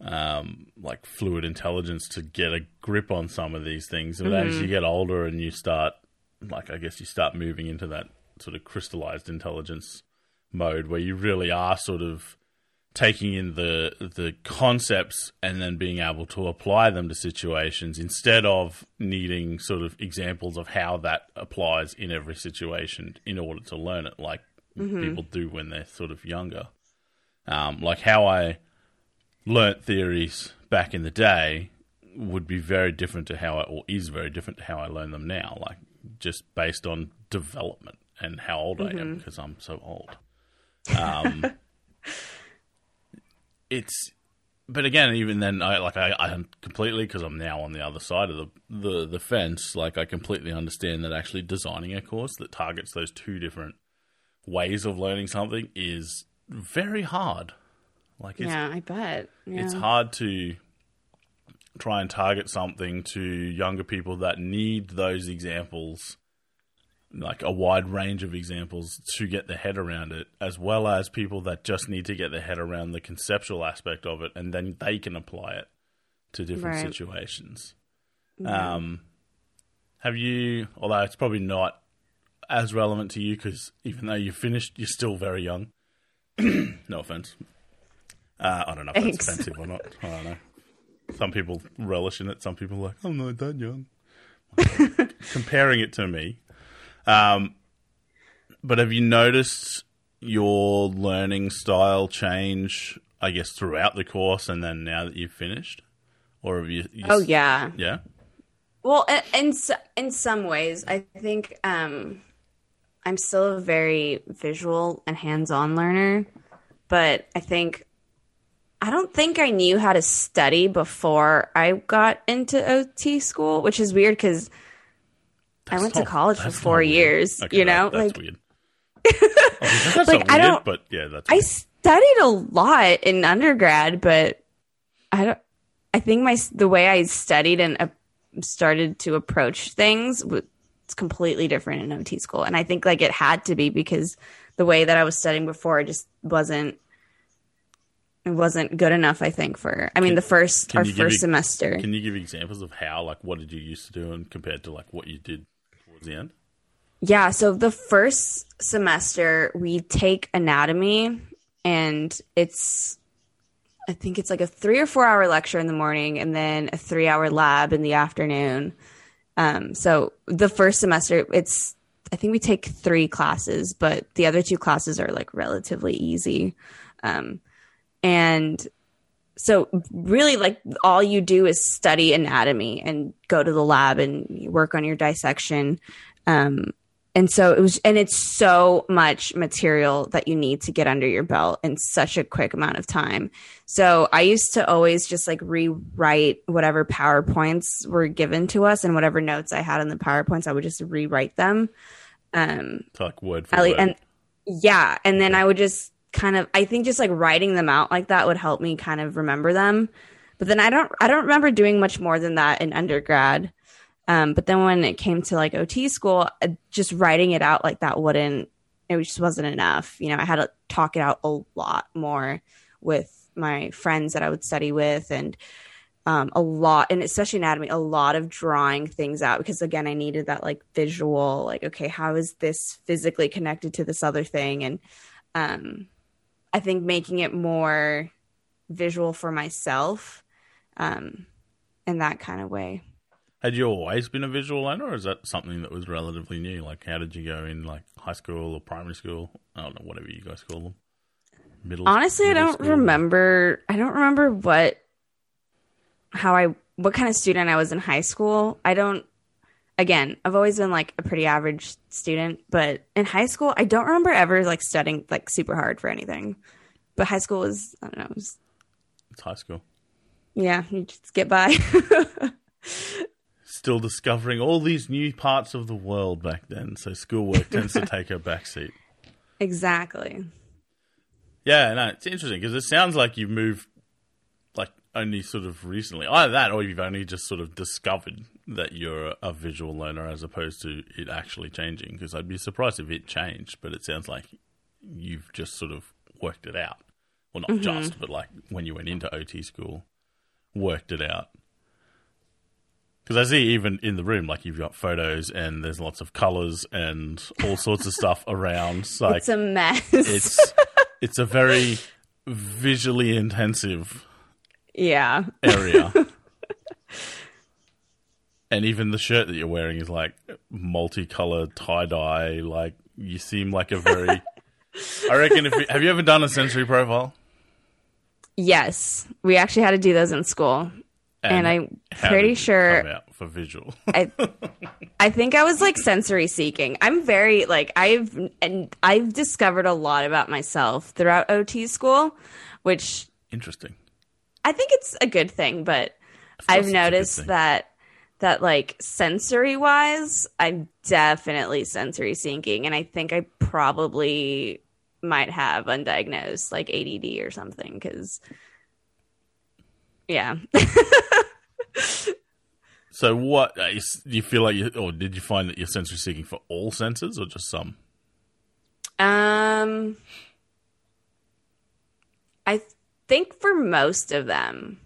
um, like fluid intelligence to get a grip on some of these things. But as you mm-hmm. get older and you start, like, I guess you start moving into that sort of crystallized intelligence mode where you really are sort of taking in the the concepts and then being able to apply them to situations instead of needing sort of examples of how that applies in every situation in order to learn it like people do when they're sort of younger. Um, like how i learnt theories back in the day would be very different to how I, or is very different to how I learn them now. Like just based on development and how old I am because I'm so old um, it's but again even then i like i, I completely because i'm now on the other side of the, the the fence like i completely understand that actually designing a course that targets those two different ways of learning something is very hard like it's yeah, I bet. Yeah. it's hard to try and target something to younger people that need those examples like a wide range of examples to get their head around it as well as people that just need to get their head around the conceptual aspect of it and then they can apply it to different Right. situations um have you although it's probably not as relevant to you because even though you finished you're still very young no offense uh, I don't know if Thanks. that's offensive or not. I don't know. Some people relish in it. Some people are like, I'm not that young. Comparing it to me. Um, but have you noticed your learning style change, I guess, throughout the course and then now that you've finished? Or have you. you Oh yeah. Yeah? Well, in in, in some ways, I think um, I'm still a very visual and hands-on learner, but I think I don't think I knew how to study before I got into OT school, which is weird because I went not- to college for four weird. years. Okay, you know, that- that's like weird. Okay, that's Like, not I don't- but yeah, that's I studied a lot in undergrad, but I don't. I think my the way I studied and uh, started to approach things was completely different in OT school, and I think like it had to be because the way that I was studying before just wasn't it wasn't good enough. I think for I mean Can- the first our first me- semester. Can you give examples of how, like, what did you used to do and compared to, like, what you did towards the end? Yeah, so the first semester we take anatomy and it's I think it's like a 3 or 4 hour lecture in the morning and then a 3 hour lab in the afternoon. Um so the first semester it's I think we take 3 classes, but the other two classes are like relatively easy. Um and so really like all you do is study anatomy and go to the lab and work on your dissection. Um and so it was and it's so much material that you need to get under your belt in such a quick amount of time. So i used to always just like rewrite whatever powerpoints were given to us and whatever notes i had in the powerpoints i would just rewrite them. Um like, word for at lea- word. and yeah and then i would just kind of i think just like writing them out like that would help me kind of remember them but then i don't i don't remember doing much more than that in undergrad Um, but then when it came to like OT school, uh, just writing it out like that wouldn't, it just wasn't enough. You know, I had to talk it out a lot more with my friends that I would study with and um, a lot, and especially anatomy, a lot of drawing things out because again, I needed that like visual, like, okay, how is this physically connected to this other thing? And um, I think making it more visual for myself um, in that kind of way. Had you always been a visual learner, or is that something that was relatively new? Like, how did you go in like high school or primary school? I don't know, whatever you guys call them. Middle. Honestly, middle I don't school. remember. I don't remember what, how I, what kind of student I was in high school. I don't. Again, I've always been like a pretty average student, but in high school, I don't remember ever like studying like super hard for anything. But high school was, I don't know, it was, it's high school. Yeah, you just get by. still discovering all these new parts of the world back then, so schoolwork tends to take a backseat. Exactly. Yeah, no, it's interesting because it sounds like you've moved like only sort of recently. Either that or you've only just sort of discovered that you're a visual learner as opposed to it actually changing. Because I'd be surprised if it changed, but it sounds like you've just sort of worked it out. Well, not mm-hmm. just, but like when you went into OT school, worked it out. Because I see even in the room, like you've got photos and there's lots of colors and all sorts of stuff around. It's, like, it's a mess. It's it's a very visually intensive yeah area. And even the shirt that you're wearing is like multicolored tie dye. Like you seem like a very. I reckon if you, have you ever done a sensory profile? Yes, we actually had to do those in school. And, and I'm pretty sure for visual. I, I think I was like sensory seeking. I'm very like I've and I've discovered a lot about myself throughout OT school, which interesting. I think it's a good thing, but I've noticed that that like sensory wise, I'm definitely sensory seeking, and I think I probably might have undiagnosed like ADD or something because yeah. so, what uh, do you feel like, you, or did you find that you're sensory seeking for all senses or just some? Um, I think for most of them,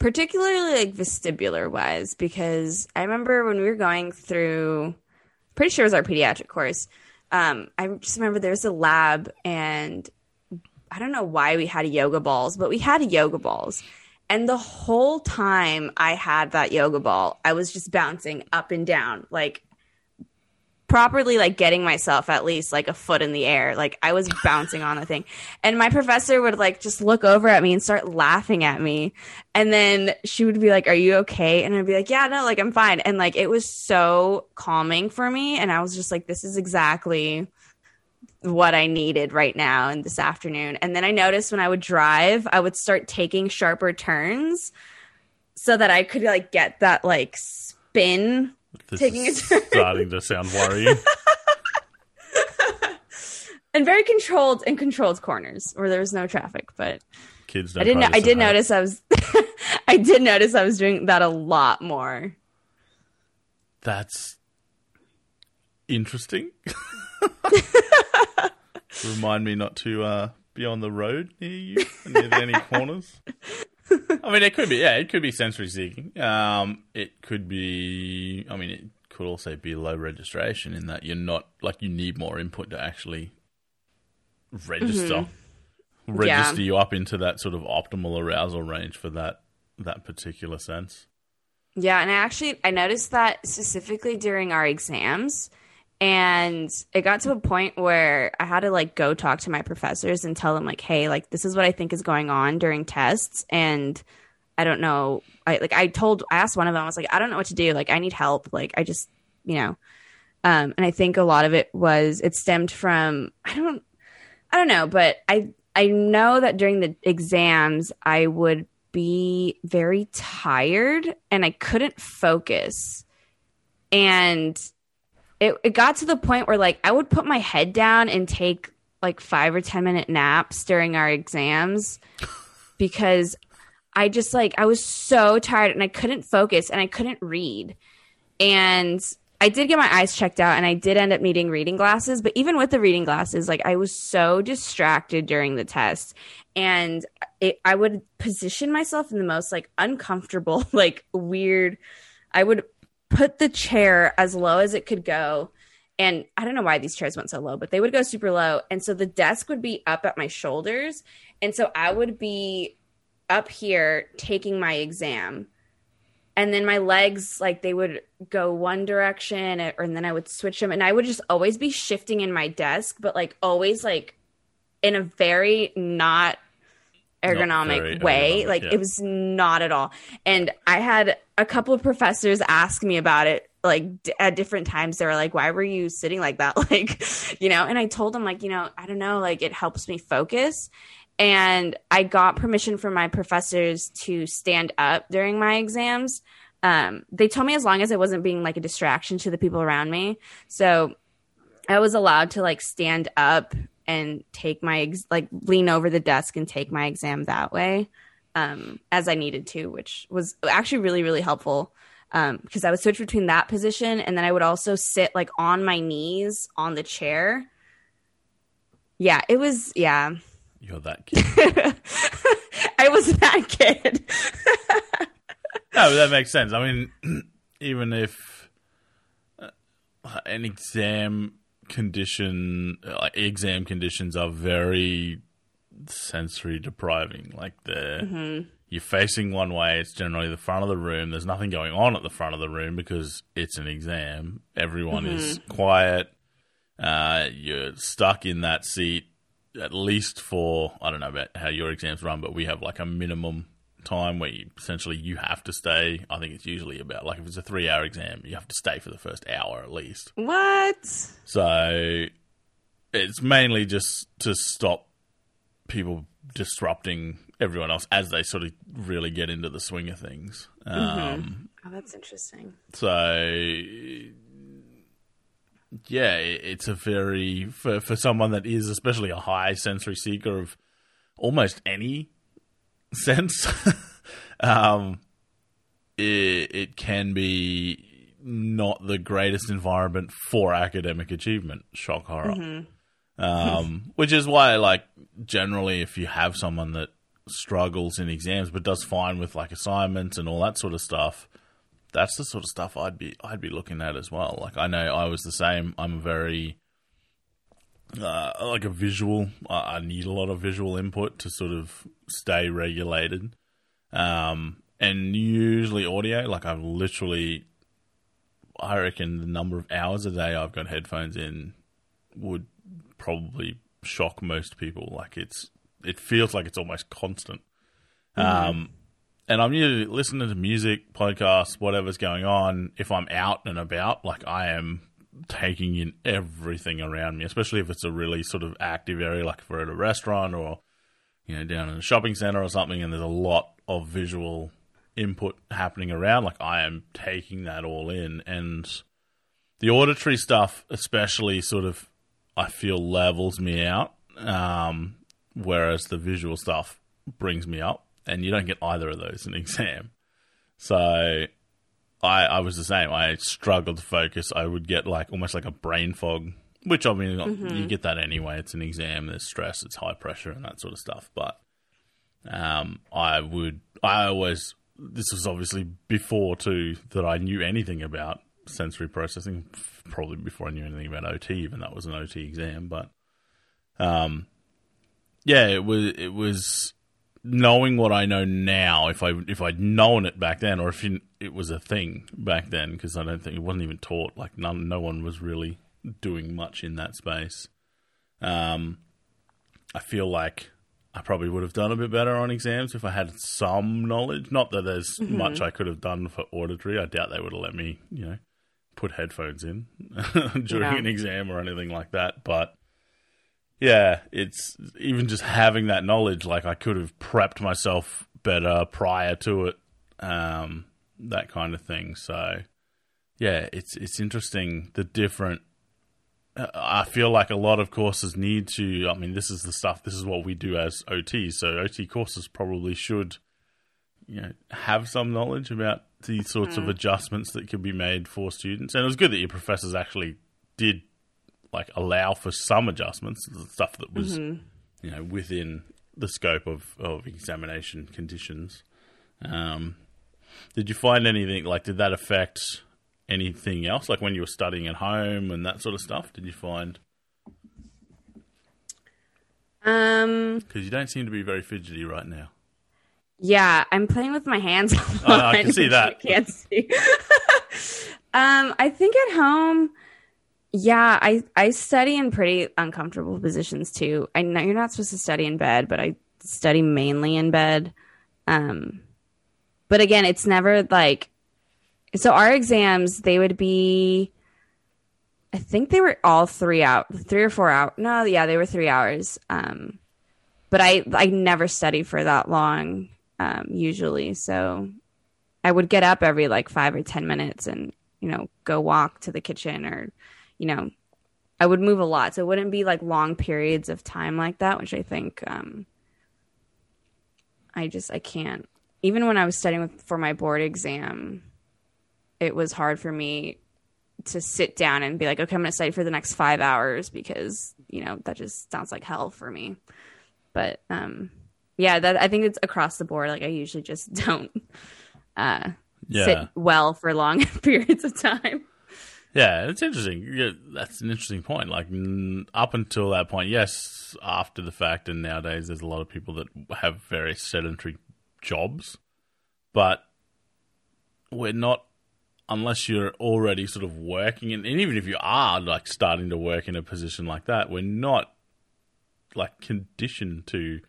particularly like vestibular wise, because I remember when we were going through, pretty sure it was our pediatric course. Um, I just remember there was a lab and I don't know why we had yoga balls, but we had yoga balls. And the whole time I had that yoga ball, I was just bouncing up and down, like properly like getting myself at least like a foot in the air. Like I was bouncing on the thing. And my professor would like just look over at me and start laughing at me. And then she would be like, Are you okay? And I'd be like, Yeah, no, like I'm fine. And like it was so calming for me. And I was just like, This is exactly what I needed right now and this afternoon. And then I noticed when I would drive, I would start taking sharper turns so that I could like get that like spin this taking a turn. Starting to sound worrying. and very controlled and controlled corners where there was no traffic, but kids I didn't I did notice I was I did notice I was doing that a lot more. That's interesting. Remind me not to uh, be on the road near you, near any corners. I mean, it could be, yeah, it could be sensory seeking. Um, it could be, I mean, it could also be low registration in that you're not, like, you need more input to actually register, mm-hmm. register yeah. you up into that sort of optimal arousal range for that, that particular sense. Yeah, and I actually, I noticed that specifically during our exams and it got to a point where I had to like go talk to my professors and tell them like, hey, like this is what I think is going on during tests, and I don't know. I like I told I asked one of them, I was like, I don't know what to do. Like I need help. Like I just you know, um, and I think a lot of it was it stemmed from I don't I don't know, but I I know that during the exams I would be very tired and I couldn't focus. And it, it got to the point where like I would put my head down and take like five or ten minute naps during our exams because I just like I was so tired and I couldn't focus and I couldn't read. and I did get my eyes checked out and I did end up needing reading glasses, but even with the reading glasses, like I was so distracted during the test and it, I would position myself in the most like uncomfortable, like weird. I would put the chair as low as it could go. And I don't know why these chairs went so low, but they would go super low. And so the desk would be up at my shoulders. And so I would be up here taking my exam and then my legs like they would go one direction eh, and then i would switch them and i would just always be shifting in my desk but like always like in a very not ergonomic way ergonomic, like yeah. it was not at all and i had a couple of professors ask me about it like d- at different times they were like why were you sitting like that like you know and i told them like you know i don't know like it helps me focus and I got permission from my professors to stand up during my exams. Um, they told me as long as it wasn't being like a distraction to the people around me. So I was allowed to like stand up and take my ex- like lean over the desk and take my exam that way um, as I needed to, which was actually really really helpful um, because I would switch between that position and then I would also sit like on my knees on the chair. Yeah, it was yeah. You're that kid. I was that kid. no, that makes sense. I mean, even if uh, an exam condition, like exam conditions, are very sensory depriving. Like the you're facing one way. It's generally the front of the room. There's nothing going on at the front of the room because it's an exam. Everyone is quiet. Uh, you're stuck in that seat at least for I don't know about how your exams run, but we have like a minimum time where you essentially you have to stay. I think it's usually about like if it's a three hour exam, you have to stay for the first hour at least. what? So it's mainly just to stop people disrupting everyone else as they sort of really get into the swing of things. Um, Oh, that's interesting. so yeah, it's a very for for someone that is especially a high sensory seeker of almost any sense. um, it, it can be not the greatest environment for academic achievement. Shock horror. Um, which is why, like, generally, if you have someone that struggles in exams but does fine with like assignments and all that sort of stuff, that's the sort of stuff I'd be I'd be looking at as well. Like I know I was the same. I'm very uh, like a visual. I I need a lot of visual input to sort of stay regulated. Um, and usually audio. Like I've literally, I reckon the number of hours a day I've got headphones in would probably shock most people. Like it's it feels like it's almost constant. Um, and I'm usually listening to music, podcasts, whatever's going on. If I'm out and about, like I am taking in everything around me, especially if it's a really sort of active area, like if we're at a restaurant or you know down in a shopping center or something, and there's a lot of visual input happening around. Like I am taking that all in, and the auditory stuff, especially, sort of, I feel levels me out, um, whereas the visual stuff brings me up, and you don't get either of those in exam. So I, I was the same. I struggled to focus. I would get like almost like a brain fog, which I mean, you get that anyway. It's an exam. There's stress. It's high pressure and that sort of stuff. But um, I would. I always. This was obviously before too that I knew anything about sensory processing. Probably before I knew anything about OT, even that was an OT exam. But um, yeah, it was. It was knowing what I know now, if I if I'd known it back then, or if you, it was a thing back then, because I don't think it wasn't even taught. Like none, no one was really doing much in that space. Um, I feel like I probably would have done a bit better on exams if I had some knowledge. Not that there's much I could have done for auditory. I doubt they would have let me, you know, put headphones in during Yeah. an exam or anything like that. But yeah, it's even just having that knowledge. Like I could have prepped myself better prior to it, um, that kind of thing. So yeah, it's it's interesting the different. uh, I feel like a lot of courses need to. I mean, this is the stuff. This is what we do as OT. So OT courses probably should, you know, have some knowledge about the sorts of adjustments that could be made for students. And it was good that your professors actually did like allow for some adjustments, stuff that was you know within the scope of, of examination conditions. Um, did you find anything like did that affect anything else like when you were studying at home and that sort of stuff? Did you find Um, because you don't seem to be very fidgety right now? yeah, I'm playing with my hands. Oh, I can see that. I can't see. um, I think at home, yeah, I I study in pretty uncomfortable positions too. I know you're not supposed to study in bed, but I study mainly in bed. Um, but again, it's never like so. Our exams they would be. I think they were all three out, three or four out. No, yeah, they were three hours. Um, but I I never study for that long um, usually. So I would get up every like five or ten minutes and you know go walk to the kitchen or you know I would move a lot. So it wouldn't be like long periods of time like that, which I think um, I just I can't. Even when I was studying with, for my board exam, it was hard for me to sit down and be like, okay, I'm going to study for the next five hours because you know that just sounds like hell for me. But um, yeah, that I think it's across the board. Like I usually just don't uh, Yeah. sit well for long periods of time. Yeah, it's interesting. Yeah, that's an interesting point. Like up until that point, yes, after the fact, and nowadays there's a lot of people that have very sedentary jobs, but we're not unless you're already sort of working, and, and even if you are like starting to work in a position like that, we're not like conditioned to, you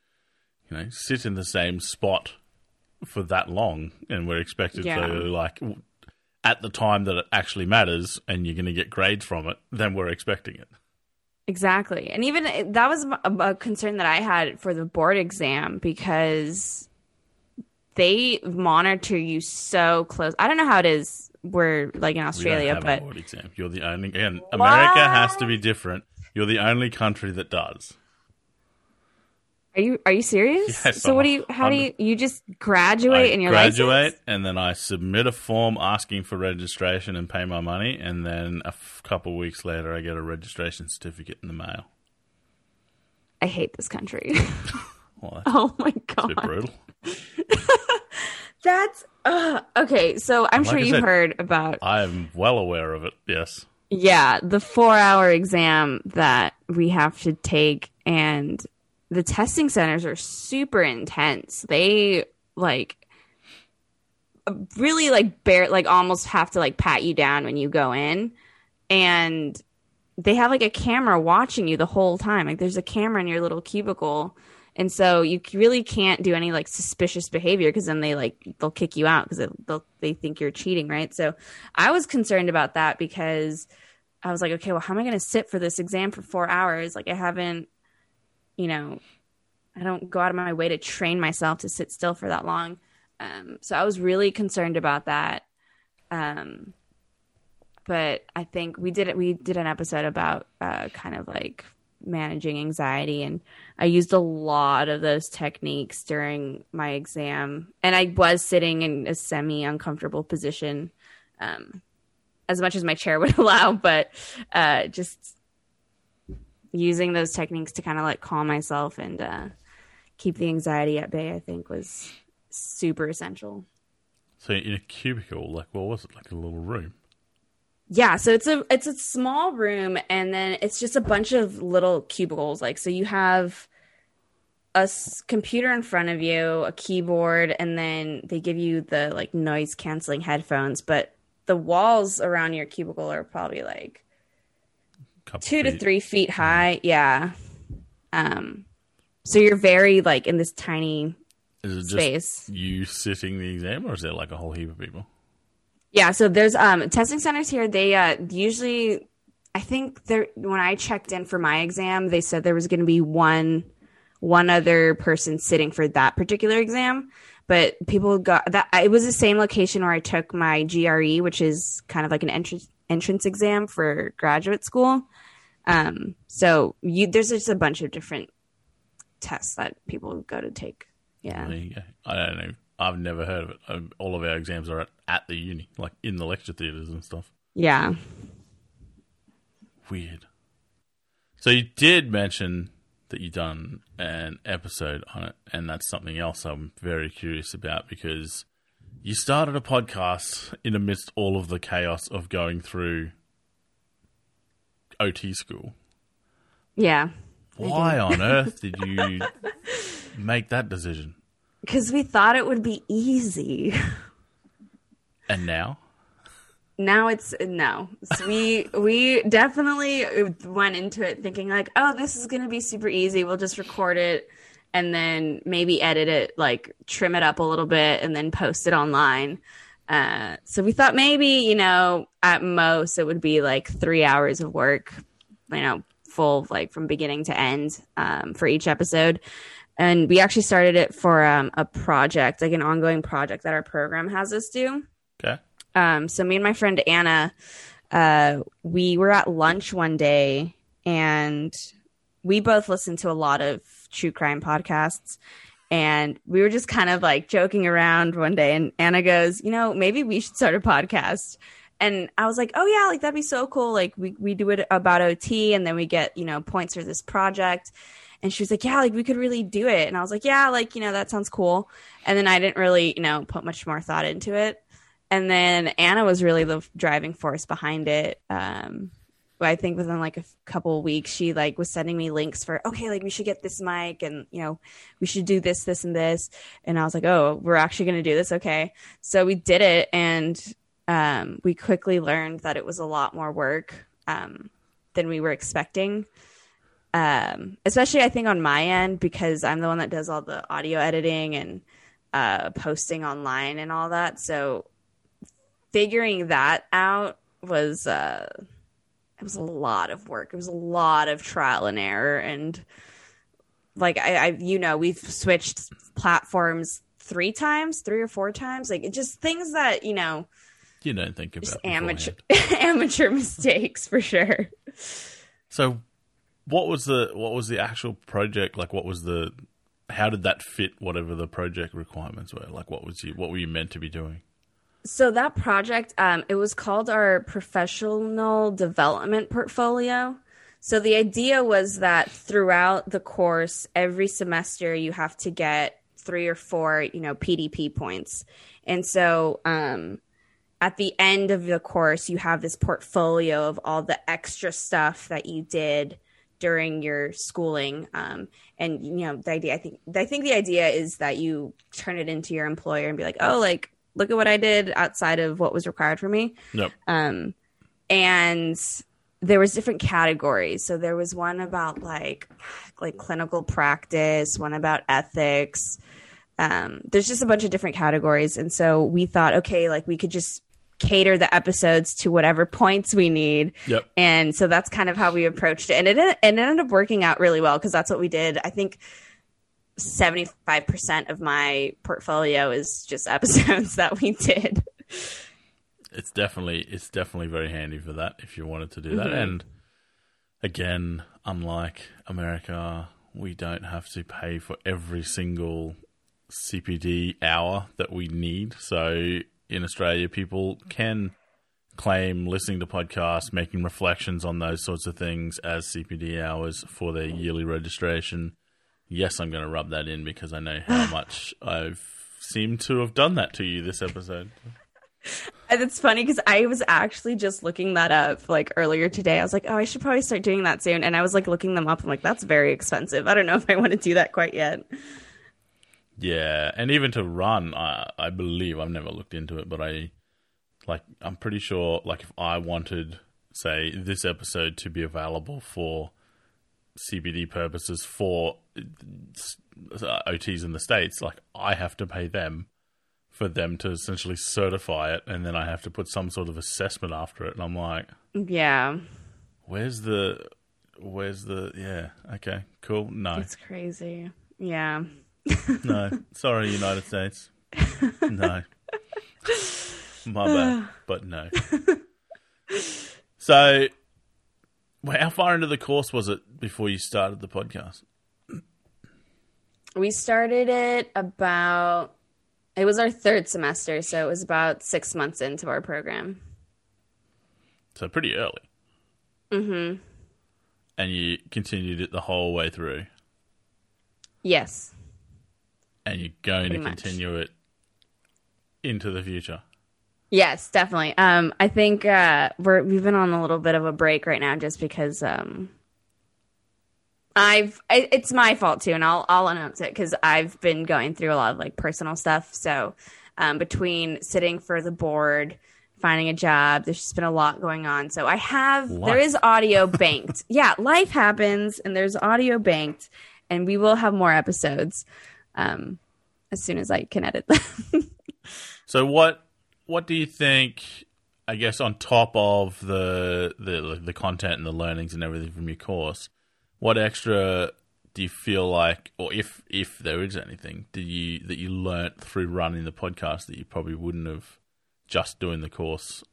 know, sit in the same spot for that long, and we're expected Yeah. to like at the time that it actually matters, and you're going to get grades from it, then we're expecting it. Exactly. And even uh, that was a concern that I had for the board exam because they monitor you so close. I don't know how it is we're like in Australia, but board exam. You're the only. Again, America has to be different. You're the only country that does. are you are you serious? Yes, so what do you how do I'm- you you just graduate I and you're graduate, and then I submit a form asking for registration and pay my money, and then a f- couple weeks later, I get a registration certificate in the mail. I hate this country. Well, oh my god. brutal. That's uh, okay, so I'm Like sure I you've said- heard about I am well aware of it. Yes. Yeah, the four hour exam that we have to take, and the testing centers are super intense. They like really like bear like almost have to like pat you down when you go in, and they have like a camera watching you the whole time. Like there's a camera in your little cubicle. And so you really can't do any like suspicious behavior because then they like they'll kick you out because they'll they think you're cheating, right? So I was concerned about that because I was like, okay, well, how am I going to sit for this exam for four hours? Like, I haven't, you know, I don't go out of my way to train myself to sit still for that long. Um, so I was really concerned about that. Um, but I think we did it. We did an episode about uh, kind of like managing anxiety, and I used a lot of those techniques during my exam. And I was sitting in a semi uncomfortable position. Um, as much as my chair would allow, but uh, just using those techniques to kind of like calm myself and uh, keep the anxiety at bay, I think was super essential. So in a cubicle, like what was it? Like a little room. Yeah, so it's a it's a small room and then it's just a bunch of little cubicles like so you have a s- computer in front of you, a keyboard and then they give you the like noise canceling headphones, but the walls around your cubicle are probably like Couple two to three feet high. Yeah. Um, so you're very like in this tiny Is it just space. you sitting the exam, or is there like a whole heap of people? Yeah. So there's um testing centers here. They uh usually, I think there when I checked in for my exam, they said there was going to be one one other person sitting for that particular exam. But people got that. It was the same location where I took my GRE, which is kind of like an entrance entrance exam for graduate school. Um, so you there's just a bunch of different tests that people go to take. Yeah. I don't know. I've never heard of it. Um, all of our exams are at, at the uni, like in the lecture theaters and stuff. Yeah. Weird. So you did mention that you done an episode on it, and that's something else I'm very curious about because you started a podcast in amidst all of the chaos of going through OT school. Yeah. Why on earth did you make that decision? Because we thought it would be easy. And now? now it's no. So we we definitely went into it thinking like, oh, this is gonna be super easy. We'll just record it and then maybe edit it, like trim it up a little bit, and then post it online. Uh, so we thought maybe you know at most it would be like three hours of work, you know, full like from beginning to end um, for each episode. And we actually started it for um, a project, like an ongoing project that our program has us do. Okay. Um, so me and my friend Anna, uh, we were at lunch one day and we both listened to a lot of true crime podcasts. And we were just kind of like joking around one day. And Anna goes, You know, maybe we should start a podcast. And I was like, Oh, yeah, like that'd be so cool. Like, we, we do it about OT and then we get, you know, points for this project. And she was like, Yeah, like we could really do it. And I was like, Yeah, like, you know, that sounds cool. And then I didn't really, you know, put much more thought into it and then Anna was really the driving force behind it. Um, I think within like a couple weeks, she like was sending me links for okay, like we should get this mic, and you know, we should do this, this, and this. And I was like, oh, we're actually going to do this, okay? So we did it, and um, we quickly learned that it was a lot more work um, than we were expecting. Um, especially, I think on my end because I'm the one that does all the audio editing and uh, posting online and all that. So figuring that out was uh it was a lot of work. It was a lot of trial and error and like I, I you know, we've switched platforms three times, three or four times. Like it just things that, you know, you don't think about amateur amateur mistakes for sure. So what was the what was the actual project like what was the how did that fit whatever the project requirements were? Like what was you what were you meant to be doing? So that project, um, it was called our professional development portfolio. So the idea was that throughout the course, every semester you have to get three or four, you know, PDP points. And so um, at the end of the course, you have this portfolio of all the extra stuff that you did during your schooling. Um, and you know, the idea I think I think the idea is that you turn it into your employer and be like, oh, like look at what I did outside of what was required for me. Yep. Um, and there was different categories. So there was one about like like clinical practice, one about ethics. Um, there's just a bunch of different categories, and so we thought, okay, like we could just cater the episodes to whatever points we need. Yep. And so that's kind of how we approached it, and it it ended up working out really well because that's what we did. I think 75% of my portfolio is just episodes that we did. It's definitely it's definitely very handy for that if you wanted to do that. Mm-hmm. And again, unlike America, we don't have to pay for every single CPD hour that we need. So in Australia, people can claim listening to podcasts, making reflections on those sorts of things as CPD hours for their yearly registration yes, I'm going to rub that in because I know how much I've seemed to have done that to you this episode. And it's funny because I was actually just looking that up like earlier today. I was like, oh, I should probably start doing that soon. And I was like looking them up. I'm like, that's very expensive. I don't know if I want to do that quite yet. Yeah, and even to run, I, I believe I've never looked into it, but I like I'm pretty sure like if I wanted say this episode to be available for CPD purposes for uh, OTs in the states, like I have to pay them for them to essentially certify it, and then I have to put some sort of assessment after it, and I'm like, yeah, where's the, where's the, yeah, okay, cool, no, it's crazy, yeah, no, sorry, United States, no, my bad, but no. So well, how far into the course was it before you started the podcast? We started it about It was our third semester, so it was about six months into our program. So pretty early. Mm-hmm. And you continued it the whole way through. Yes. And you're going Pretty to much. continue it into the future. Yes, definitely. Um, I think uh, we're we've been on a little bit of a break right now, just because um, I've I, it's my fault too, and I'll I'll announce it because I've been going through a lot of like personal stuff. So um, between sitting for the board, finding a job, there's just been a lot going on. So I have there Life. is audio banked. yeah, life happens, and there's audio banked, and we will have more episodes um, as soon as I can edit them. So what what do you think? I guess on top of the the the content and the learnings and everything from your course, what extra do you feel like, or if if there is anything, did you that you learnt through running the podcast that you probably wouldn't have just doing the course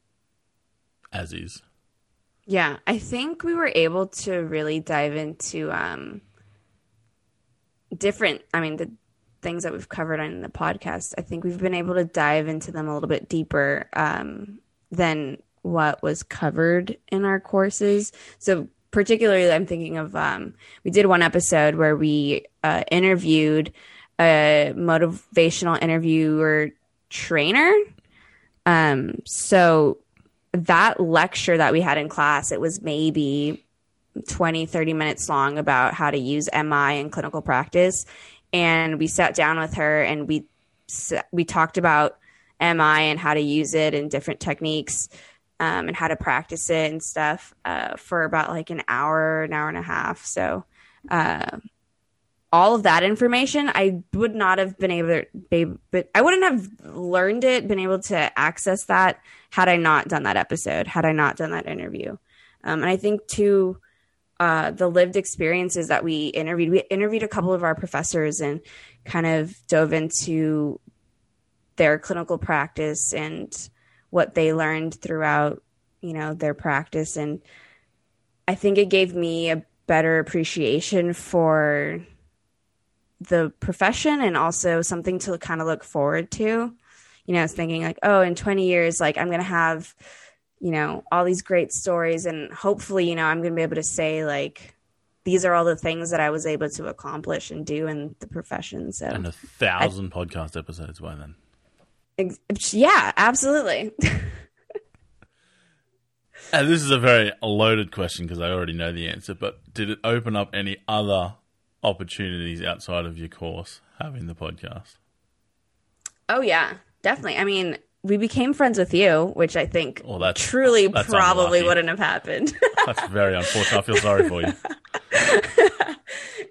as is? Yeah, I think we were able to really dive into um, different, I mean, the things that we've covered on the podcast. I think we've been able to dive into them a little bit deeper um, than what was covered in our courses. So, particularly, I'm thinking of um, we did one episode where we uh, interviewed a motivational interviewer trainer. Um, so that lecture that we had in class, it was maybe 20, 30 minutes long about how to use MI in clinical practice. And we sat down with her and we, we talked about MI and how to use it and different techniques um, and how to practice it and stuff uh, for about like an hour, an hour and a half. So, uh, all of that information, I would not have been able to, but I wouldn't have learned it, been able to access that had I not done that episode, had I not done that interview. Um, and I think too, uh, the lived experiences that we interviewed, we interviewed a couple of our professors and kind of dove into their clinical practice and what they learned throughout, you know, their practice. And I think it gave me a better appreciation for the profession and also something to kind of look forward to. You know, thinking like, oh, in 20 years, like I'm going to have, you know, all these great stories and hopefully, you know, I'm going to be able to say like, these are all the things that I was able to accomplish and do in the profession. So, And a thousand podcast episodes by then. ex- yeah, absolutely. And this is a very loaded question because I already know the answer, but did it open up any other opportunities outside of your course having the podcast? oh, yeah, definitely. I mean, we became friends with you, which I think Well, that's- truly that's probably unlucky. wouldn't have happened. That's very unfortunate. I feel sorry for you.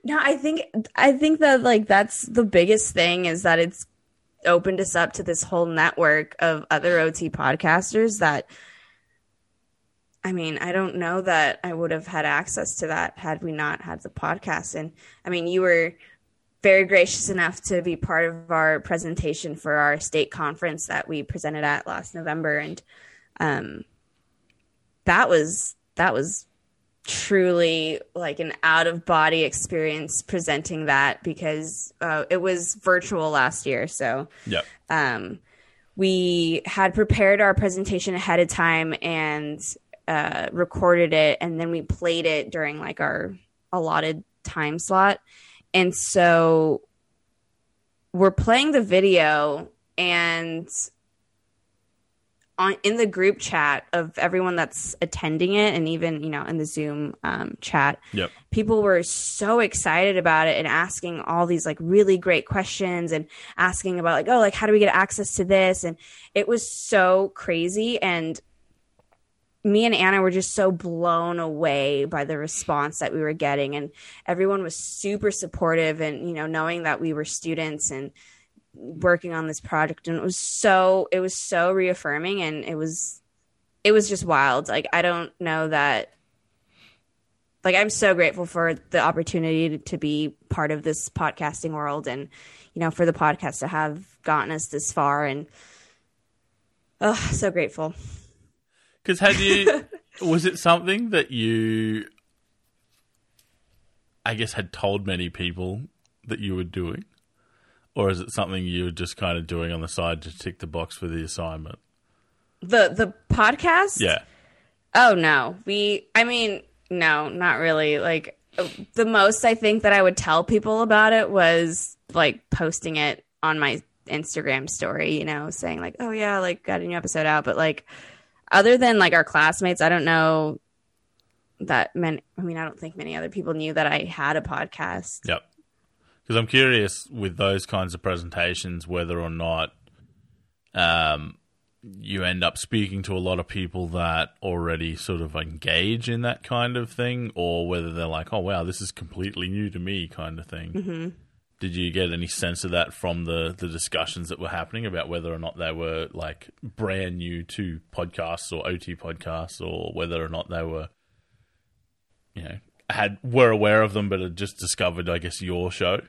No, I think I think that like that's the biggest thing is that it's opened us up to this whole network of other OT podcasters that I mean, I don't know that I would have had access to that had we not had the podcast. And I mean, you were very gracious enough to be part of our presentation for our state conference that we presented at last November and um that was that was truly like an out of body experience presenting that because uh, it was virtual last year. So Yep. um, we had prepared our presentation ahead of time and uh, recorded it, and then we played it during like our allotted time slot. And so we're playing the video and on in the group chat of everyone that's attending it and even you know in the zoom um, chat Yep. people were so excited about it and asking all these like really great questions and asking about like oh like how do we get access to this and it was so crazy and me and Anna were just so blown away by the response that we were getting and everyone was super supportive and you know knowing that we were students and working on this project and it was so it was so reaffirming and it was it was just wild. Like i don't know that like i'm so grateful for the opportunity to, to be part of this podcasting world and you know for the podcast to have gotten us this far and oh so grateful Because had you, was it something that you, I guess, had told many people that you were doing, or is it something you were just kind of doing on the side to tick the box for the assignment? The the podcast? Yeah. Oh no. We I mean, no, not really. Like the most I think that I would tell people about it was like posting it on my Instagram story, you know, saying like, "Oh yeah, like got a new episode out," but like other than like our classmates, I don't know that many I mean, I don't think many other people knew that I had a podcast. Yep. Because I'm curious with those kinds of presentations whether or not um, you end up speaking to a lot of people that already sort of engage in that kind of thing, or whether they're like, "Oh wow, this is completely new to me," kind of thing. Mm-hmm. Did you get any sense of that from the the discussions that were happening about whether or not they were like brand new to podcasts or OT podcasts, or whether or not they were, you know, had were aware of them but had just discovered, I guess, your show?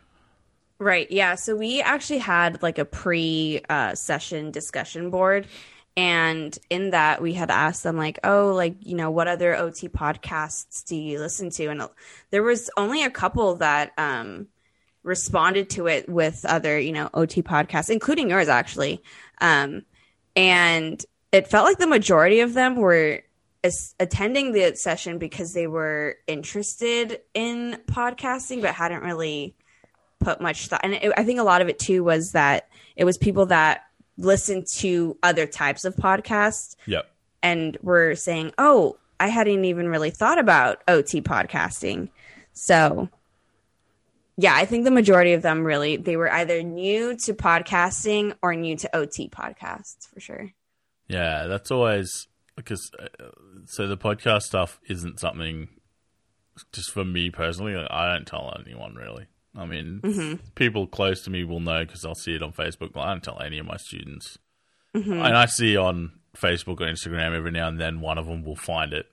Right. Yeah. So we actually had like a pre uh, session discussion board. And in that, we had asked them, like, oh, like, you know, what other OT podcasts do you listen to? And there was only a couple that um, responded to it with other, you know, OT podcasts, including yours, actually. Um, and it felt like the majority of them were attending the session because they were interested in podcasting, but hadn't really put much thought. And it, I think a lot of it too was that it was people that listened to other types of podcasts. Yep. And were saying, "Oh, I hadn't even really thought about OT podcasting." So, yeah, I think the majority of them really they were either new to podcasting or new to OT podcasts for sure. Yeah, that's always because uh, so the podcast stuff isn't something just for me personally. I don't tell anyone really. I mean, mm-hmm. people close to me will know because I'll see it on Facebook. I don't tell any of my students. Mm-hmm. And I see on Facebook or Instagram every now and then one of them will find it.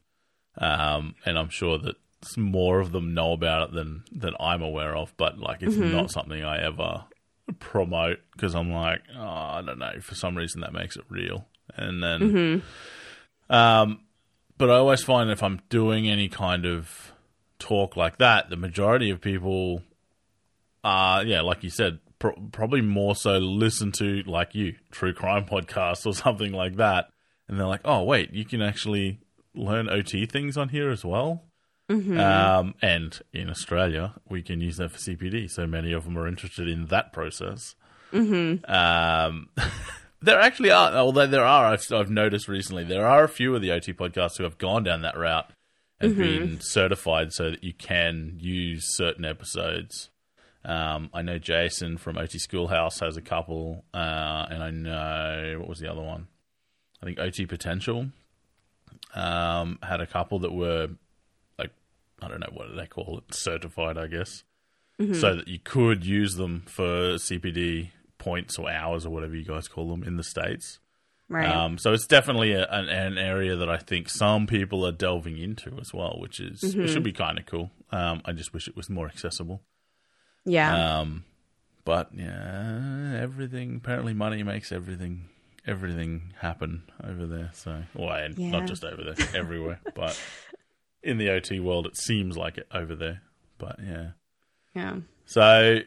Um, and I'm sure that more of them know about it than, than I'm aware of. But like, it's mm-hmm. not something I ever promote because I'm like, oh, I don't know. For some reason, that makes it real. And then, mm-hmm. um, but I always find if I'm doing any kind of talk like that, the majority of people uh, yeah, like you said, pro- probably more so listen to like you true crime podcasts or something like that, and they're like, oh wait, you can actually learn OT things on here as well. Mm-hmm. Um, and in Australia, we can use that for CPD. So many of them are interested in that process. Mm-hmm. Um, there actually are, although there are, I've, I've, noticed recently, there are a few of the OT podcasts who have gone down that route and mm-hmm. been certified so that you can use certain episodes um, I know Jason from OT Schoolhouse has a couple, uh, and I know what was the other one? I think OT Potential um, had a couple that were I don't know what they call it, certified, I guess, mm-hmm. so that you could use them for CPD points or hours or whatever you guys call them in the states. Right. Um, so it's definitely a, an, an, area that I think some people are delving into as well, which is mm-hmm. it should be kind of cool. Um, I just wish it was more accessible. Yeah. Um, but yeah, everything apparently money makes everything everything happen over there. So, well, yeah. not just over there, everywhere, but in the OT world, it seems like it over there. But yeah, yeah. So,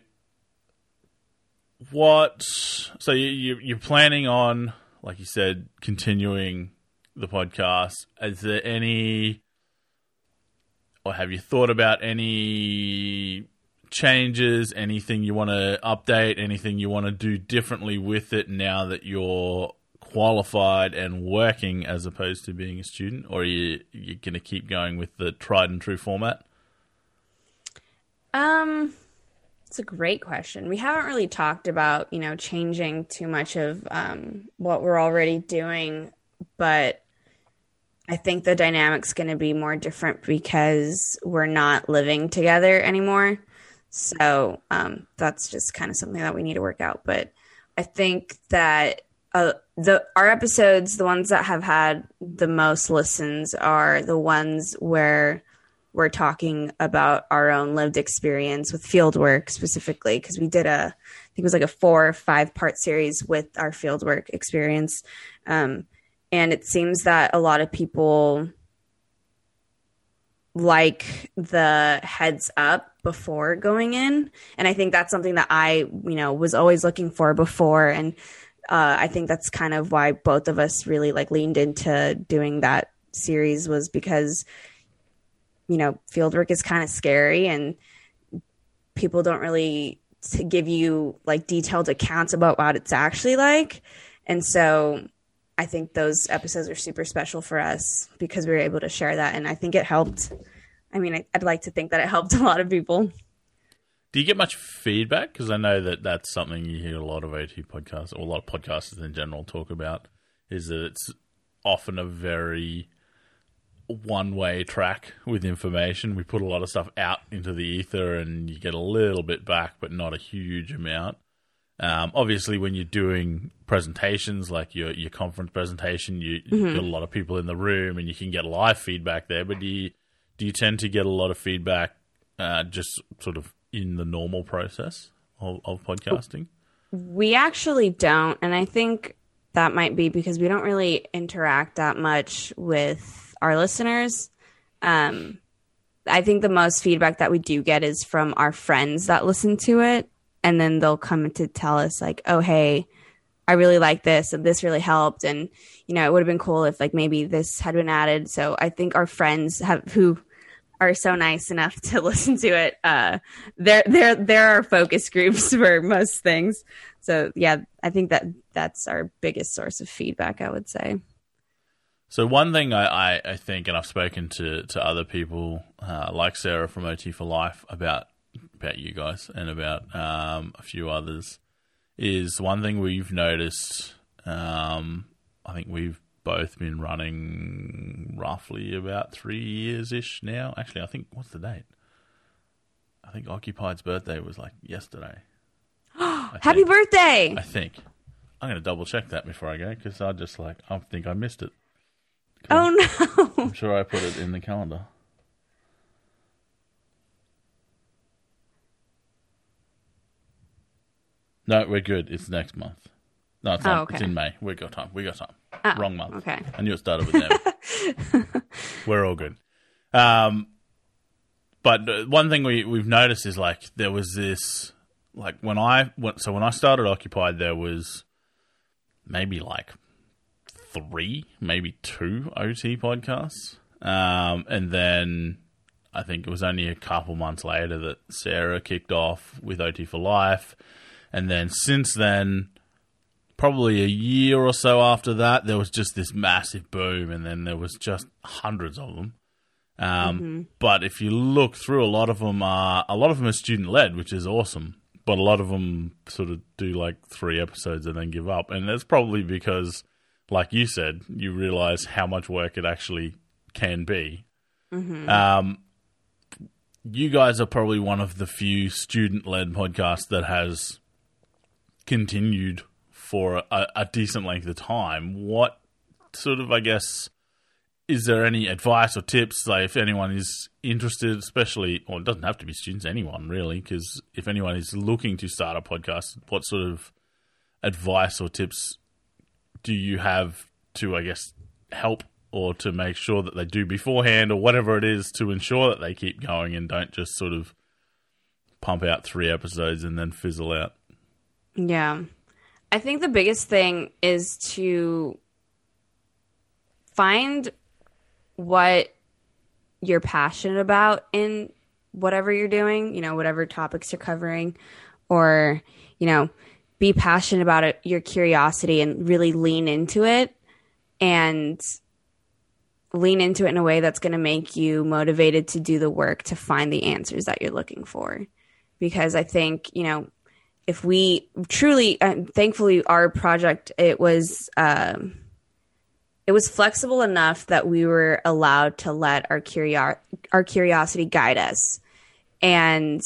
what? So you, you you're planning on, like you said, continuing the podcast. Is there any, or have you thought about any changes, anything you want to update, anything you want to do differently with it now that you're qualified and working as opposed to being a student, or are you you going to keep going with the tried and true format? Um, it's a great question. We haven't really talked about you know changing too much of um, what we're already doing, but I think the dynamic's going to be more different because we're not living together anymore. So um, that's just kind of something that we need to work out. But I think that uh, the our episodes, the ones that have had the most listens, are the ones where we're talking about our own lived experience with fieldwork specifically because we did a I think it was like a four or five part series with our fieldwork experience, um, and it seems that a lot of people like the heads up before going in. And I think that's something that I, you know, was always looking for before. And uh, I think that's kind of why both of us really like leaned into doing that series was because, you know, fieldwork is kind of scary and people don't really to give you like detailed accounts about what it's actually like. And so I think those episodes are super special for us because we were able to share that. And I think it helped. I mean, I'd like to think that it helped a lot of people. Do you get much feedback? Because I know that that's something you hear a lot of OT podcasts, or a lot of podcasters in general talk about, is that it's often a very one way track with information. We put a lot of stuff out into the ether and you get a little bit back, but not a huge amount. Um, obviously, when you're doing presentations like your your conference presentation, you, mm-hmm. you got a lot of people in the room and you can get live feedback there. But do you do you tend to get a lot of feedback uh, just sort of in the normal process of, of podcasting? We actually don't, and I think that might be because we don't really interact that much with our listeners. Um, I think the most feedback that we do get is from our friends that listen to it, and then they'll come to tell us like, "Oh, hey, I really like this, and this really helped, and you know, it would have been cool if like maybe this had been added." So I think our friends have who are so nice enough to listen to it. Uh, they're they're they're focus groups for most things. So yeah, I think that that's our biggest source of feedback. I would say. So one thing I, I, I, think, and I've spoken to, to other people uh, like Sarah from OT for Life about about you guys and about um, a few others, is one thing we've noticed. Um, I think we've both been running roughly about three years ish now. Actually, I think what's the date? I think Occupied's birthday was like yesterday. Happy birthday! I think. I'm going to double check that before I go because I just like I think I missed it. Oh no! I'm sure I put it in the calendar. No, we're good. It's next month. No, it's, not. Oh, okay. it's in May. We got time. We got time. Oh, Wrong month. Okay. I knew it started with them. we're all good. Um, but one thing we we've noticed is like there was this like when I went so when I started Occupied there was maybe like three, maybe two OT podcasts. Um, and then I think it was only a couple months later that Sarah kicked off with OT for Life. And then since then, probably a year or so after that, there was just this massive boom, and then there was just hundreds of them. Um, mm-hmm. But if you look through, a lot of them are a lot of them are student led, which is awesome. But a lot of them sort of do like three episodes and then give up, and that's probably because like you said, you realize how much work it actually can be. Mm-hmm. Um, you guys are probably one of the few student led podcasts that has continued for a, a, decent length of time. What sort of, I guess, is there any advice or tips, like if anyone is interested, especially, or it doesn't have to be students, anyone really, because if anyone is looking to start a podcast, what sort of advice or tips do you have to, I guess, help or to make sure that they do beforehand or whatever it is to ensure that they keep going and don't just sort of pump out three episodes and then fizzle out? Yeah. I think the biggest thing is to find what you're passionate about in whatever you're doing, you know, whatever topics you're covering, or, you know, be passionate about it, your curiosity, and really lean into it and lean into it in a way that's going to make you motivated to do the work to find the answers that you're looking for. Because I think, you know, if we truly, uh, thankfully, our project, it was, um, it was flexible enough that we were allowed to let our curio- our curiosity guide us. And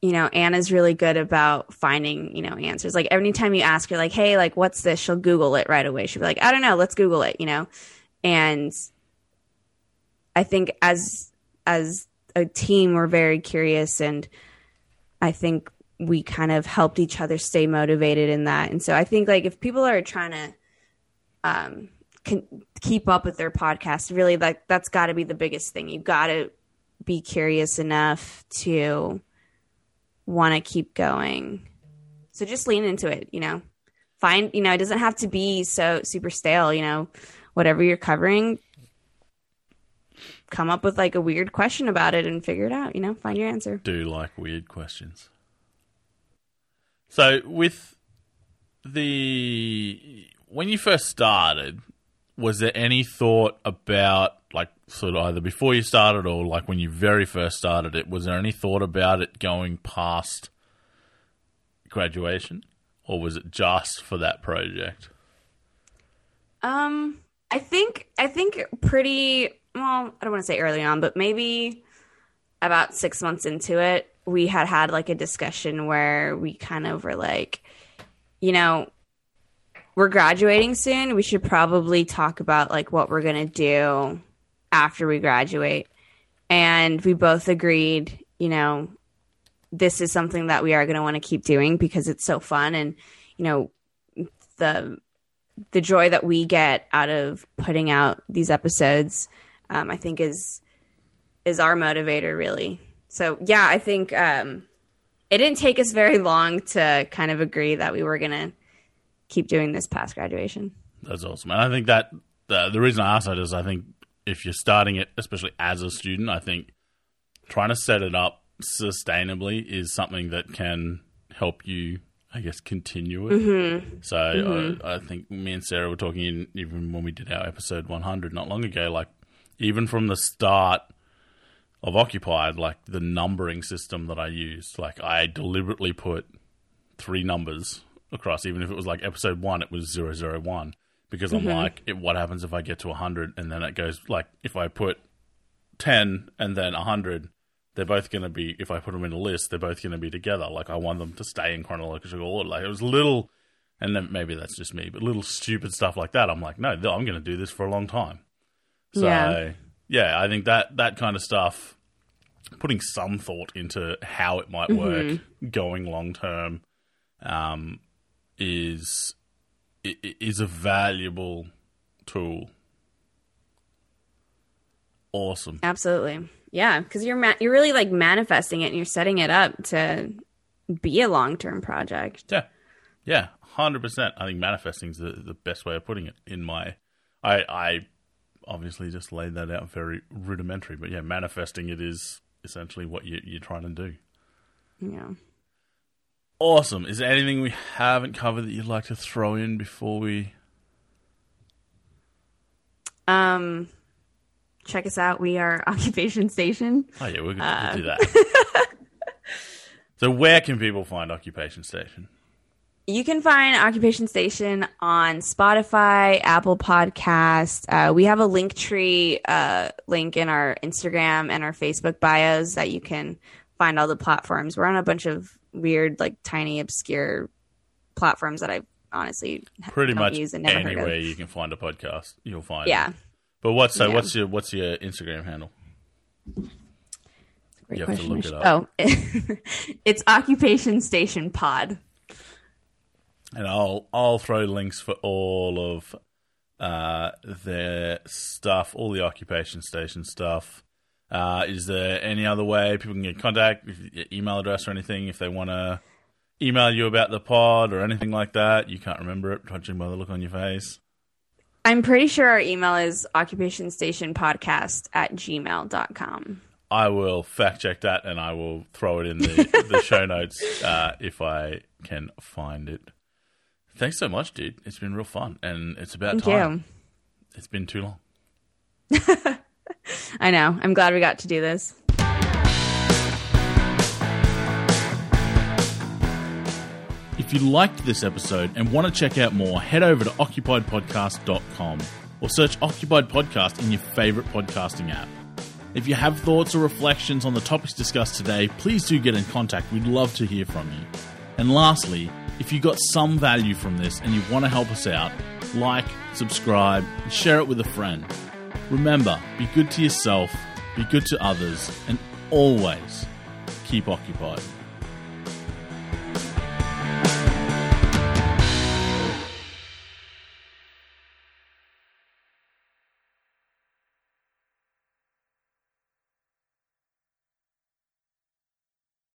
you know, Anna's really good about finding, you know, answers. Like anytime you ask her, like, hey, like, what's this? She'll Google it right away. She'll be like, I don't know, let's Google it, you know? And I think as as a team, we're very curious and I think we kind of helped each other stay motivated in that. And so I think like if people are trying to um keep up with their podcast, really like that's gotta be the biggest thing. You gotta be curious enough to want to keep going. So just lean into it, you know. Find, you know, it doesn't have to be so super stale, you know. Whatever you're covering, come up with like a weird question about it and figure it out, you know, find your answer. Do like weird questions. So with the when you first started, was there any thought about like sort of either before you started or like when you very first started it, was there any thought about it going past graduation? Or was it just for that project? Um, I think I think pretty well. I don't want to say early on, but maybe about six months into it, we had had like a discussion where we kind of were like, you know, we're graduating soon. We should probably talk about like what we're gonna do after we graduate. And we both agreed, you know, this is something that we are going to want to keep doing because it's so fun and you know the the joy that we get out of putting out these episodes um, i think is is our motivator really so yeah i think um, it didn't take us very long to kind of agree that we were going to keep doing this past graduation That's awesome. And I think that the, the reason I ask that is I think if you're starting it, especially as a student, I think trying to set it up sustainably is something that can help you, I guess, continue it. So I, I think me and Sarah were talking in, even when we did our episode 100 not long ago, like even from the start of Occupied, like the numbering system that I used, like I deliberately put three numbers across, even if it was like episode one, it was 001. Because I'm mm-hmm. like, it, what happens if I get to 100 and then it goes like, if I put 10 and then 100, they're both going to be, if I put them in a list, they're both going to be together. Like, I want them to stay in chronological order. Like, it was little, and then maybe that's just me, but little stupid stuff like that. I'm like, no, I'm going to do this for a long time. So, Yeah. Yeah. I think that, that kind of stuff, putting some thought into how it might work going long term, um, is is a valuable tool. Awesome. absolutely yeah because you're ma- you're really like manifesting it and you're setting it up to be a long-term project Yeah, yeah, hundred percent. I think manifesting is the, the best way of putting it. In my, I, I obviously just laid that out very rudimentary, but yeah, manifesting it is essentially what you, you're trying to do. yeah Awesome. Is there anything we haven't covered that you'd like to throw in before we? um check us out we are occupation station Oh yeah, we're going to do that. so, where can people find Occupation Station? You can find Occupation Station on Spotify, Apple Podcast. Uh, we have a link tree uh, link in our Instagram and our Facebook bios that you can find all the platforms. We're on a bunch of weird, like tiny, obscure platforms that I honestly Pretty much use and never anywhere you can find a podcast, you'll find. Yeah, it. But what's so? Yeah. What's your what's your Instagram handle? great You have to question. look it up. Oh, it's Occupation Station Pod. And I'll I'll throw links for all of uh, their stuff, all the occupation station stuff. Uh, is there any other way people can get contact, email address or anything, if they want to email you about the pod or anything like that? You can't remember it, judging by the look on your face. I'm pretty sure our email is occupationstationpodcast at gmail.com. I will fact check that and I will throw it in the, the show notes uh, if I can find it. Thanks so much, dude. It's been real fun, and it's about Thank time. you. It's been too long. I know. I'm glad we got to do this. If you liked this episode and want to check out more, head over to occupiedpodcast.com or search Occupied Podcast in your favorite podcasting app. If you have thoughts or reflections on the topics discussed today, please do get in contact. We'd love to hear from you. And lastly, if you got some value from this and you want to help us out, like, subscribe, and share it with a friend. Remember, be good to yourself, be good to others, and always keep occupied.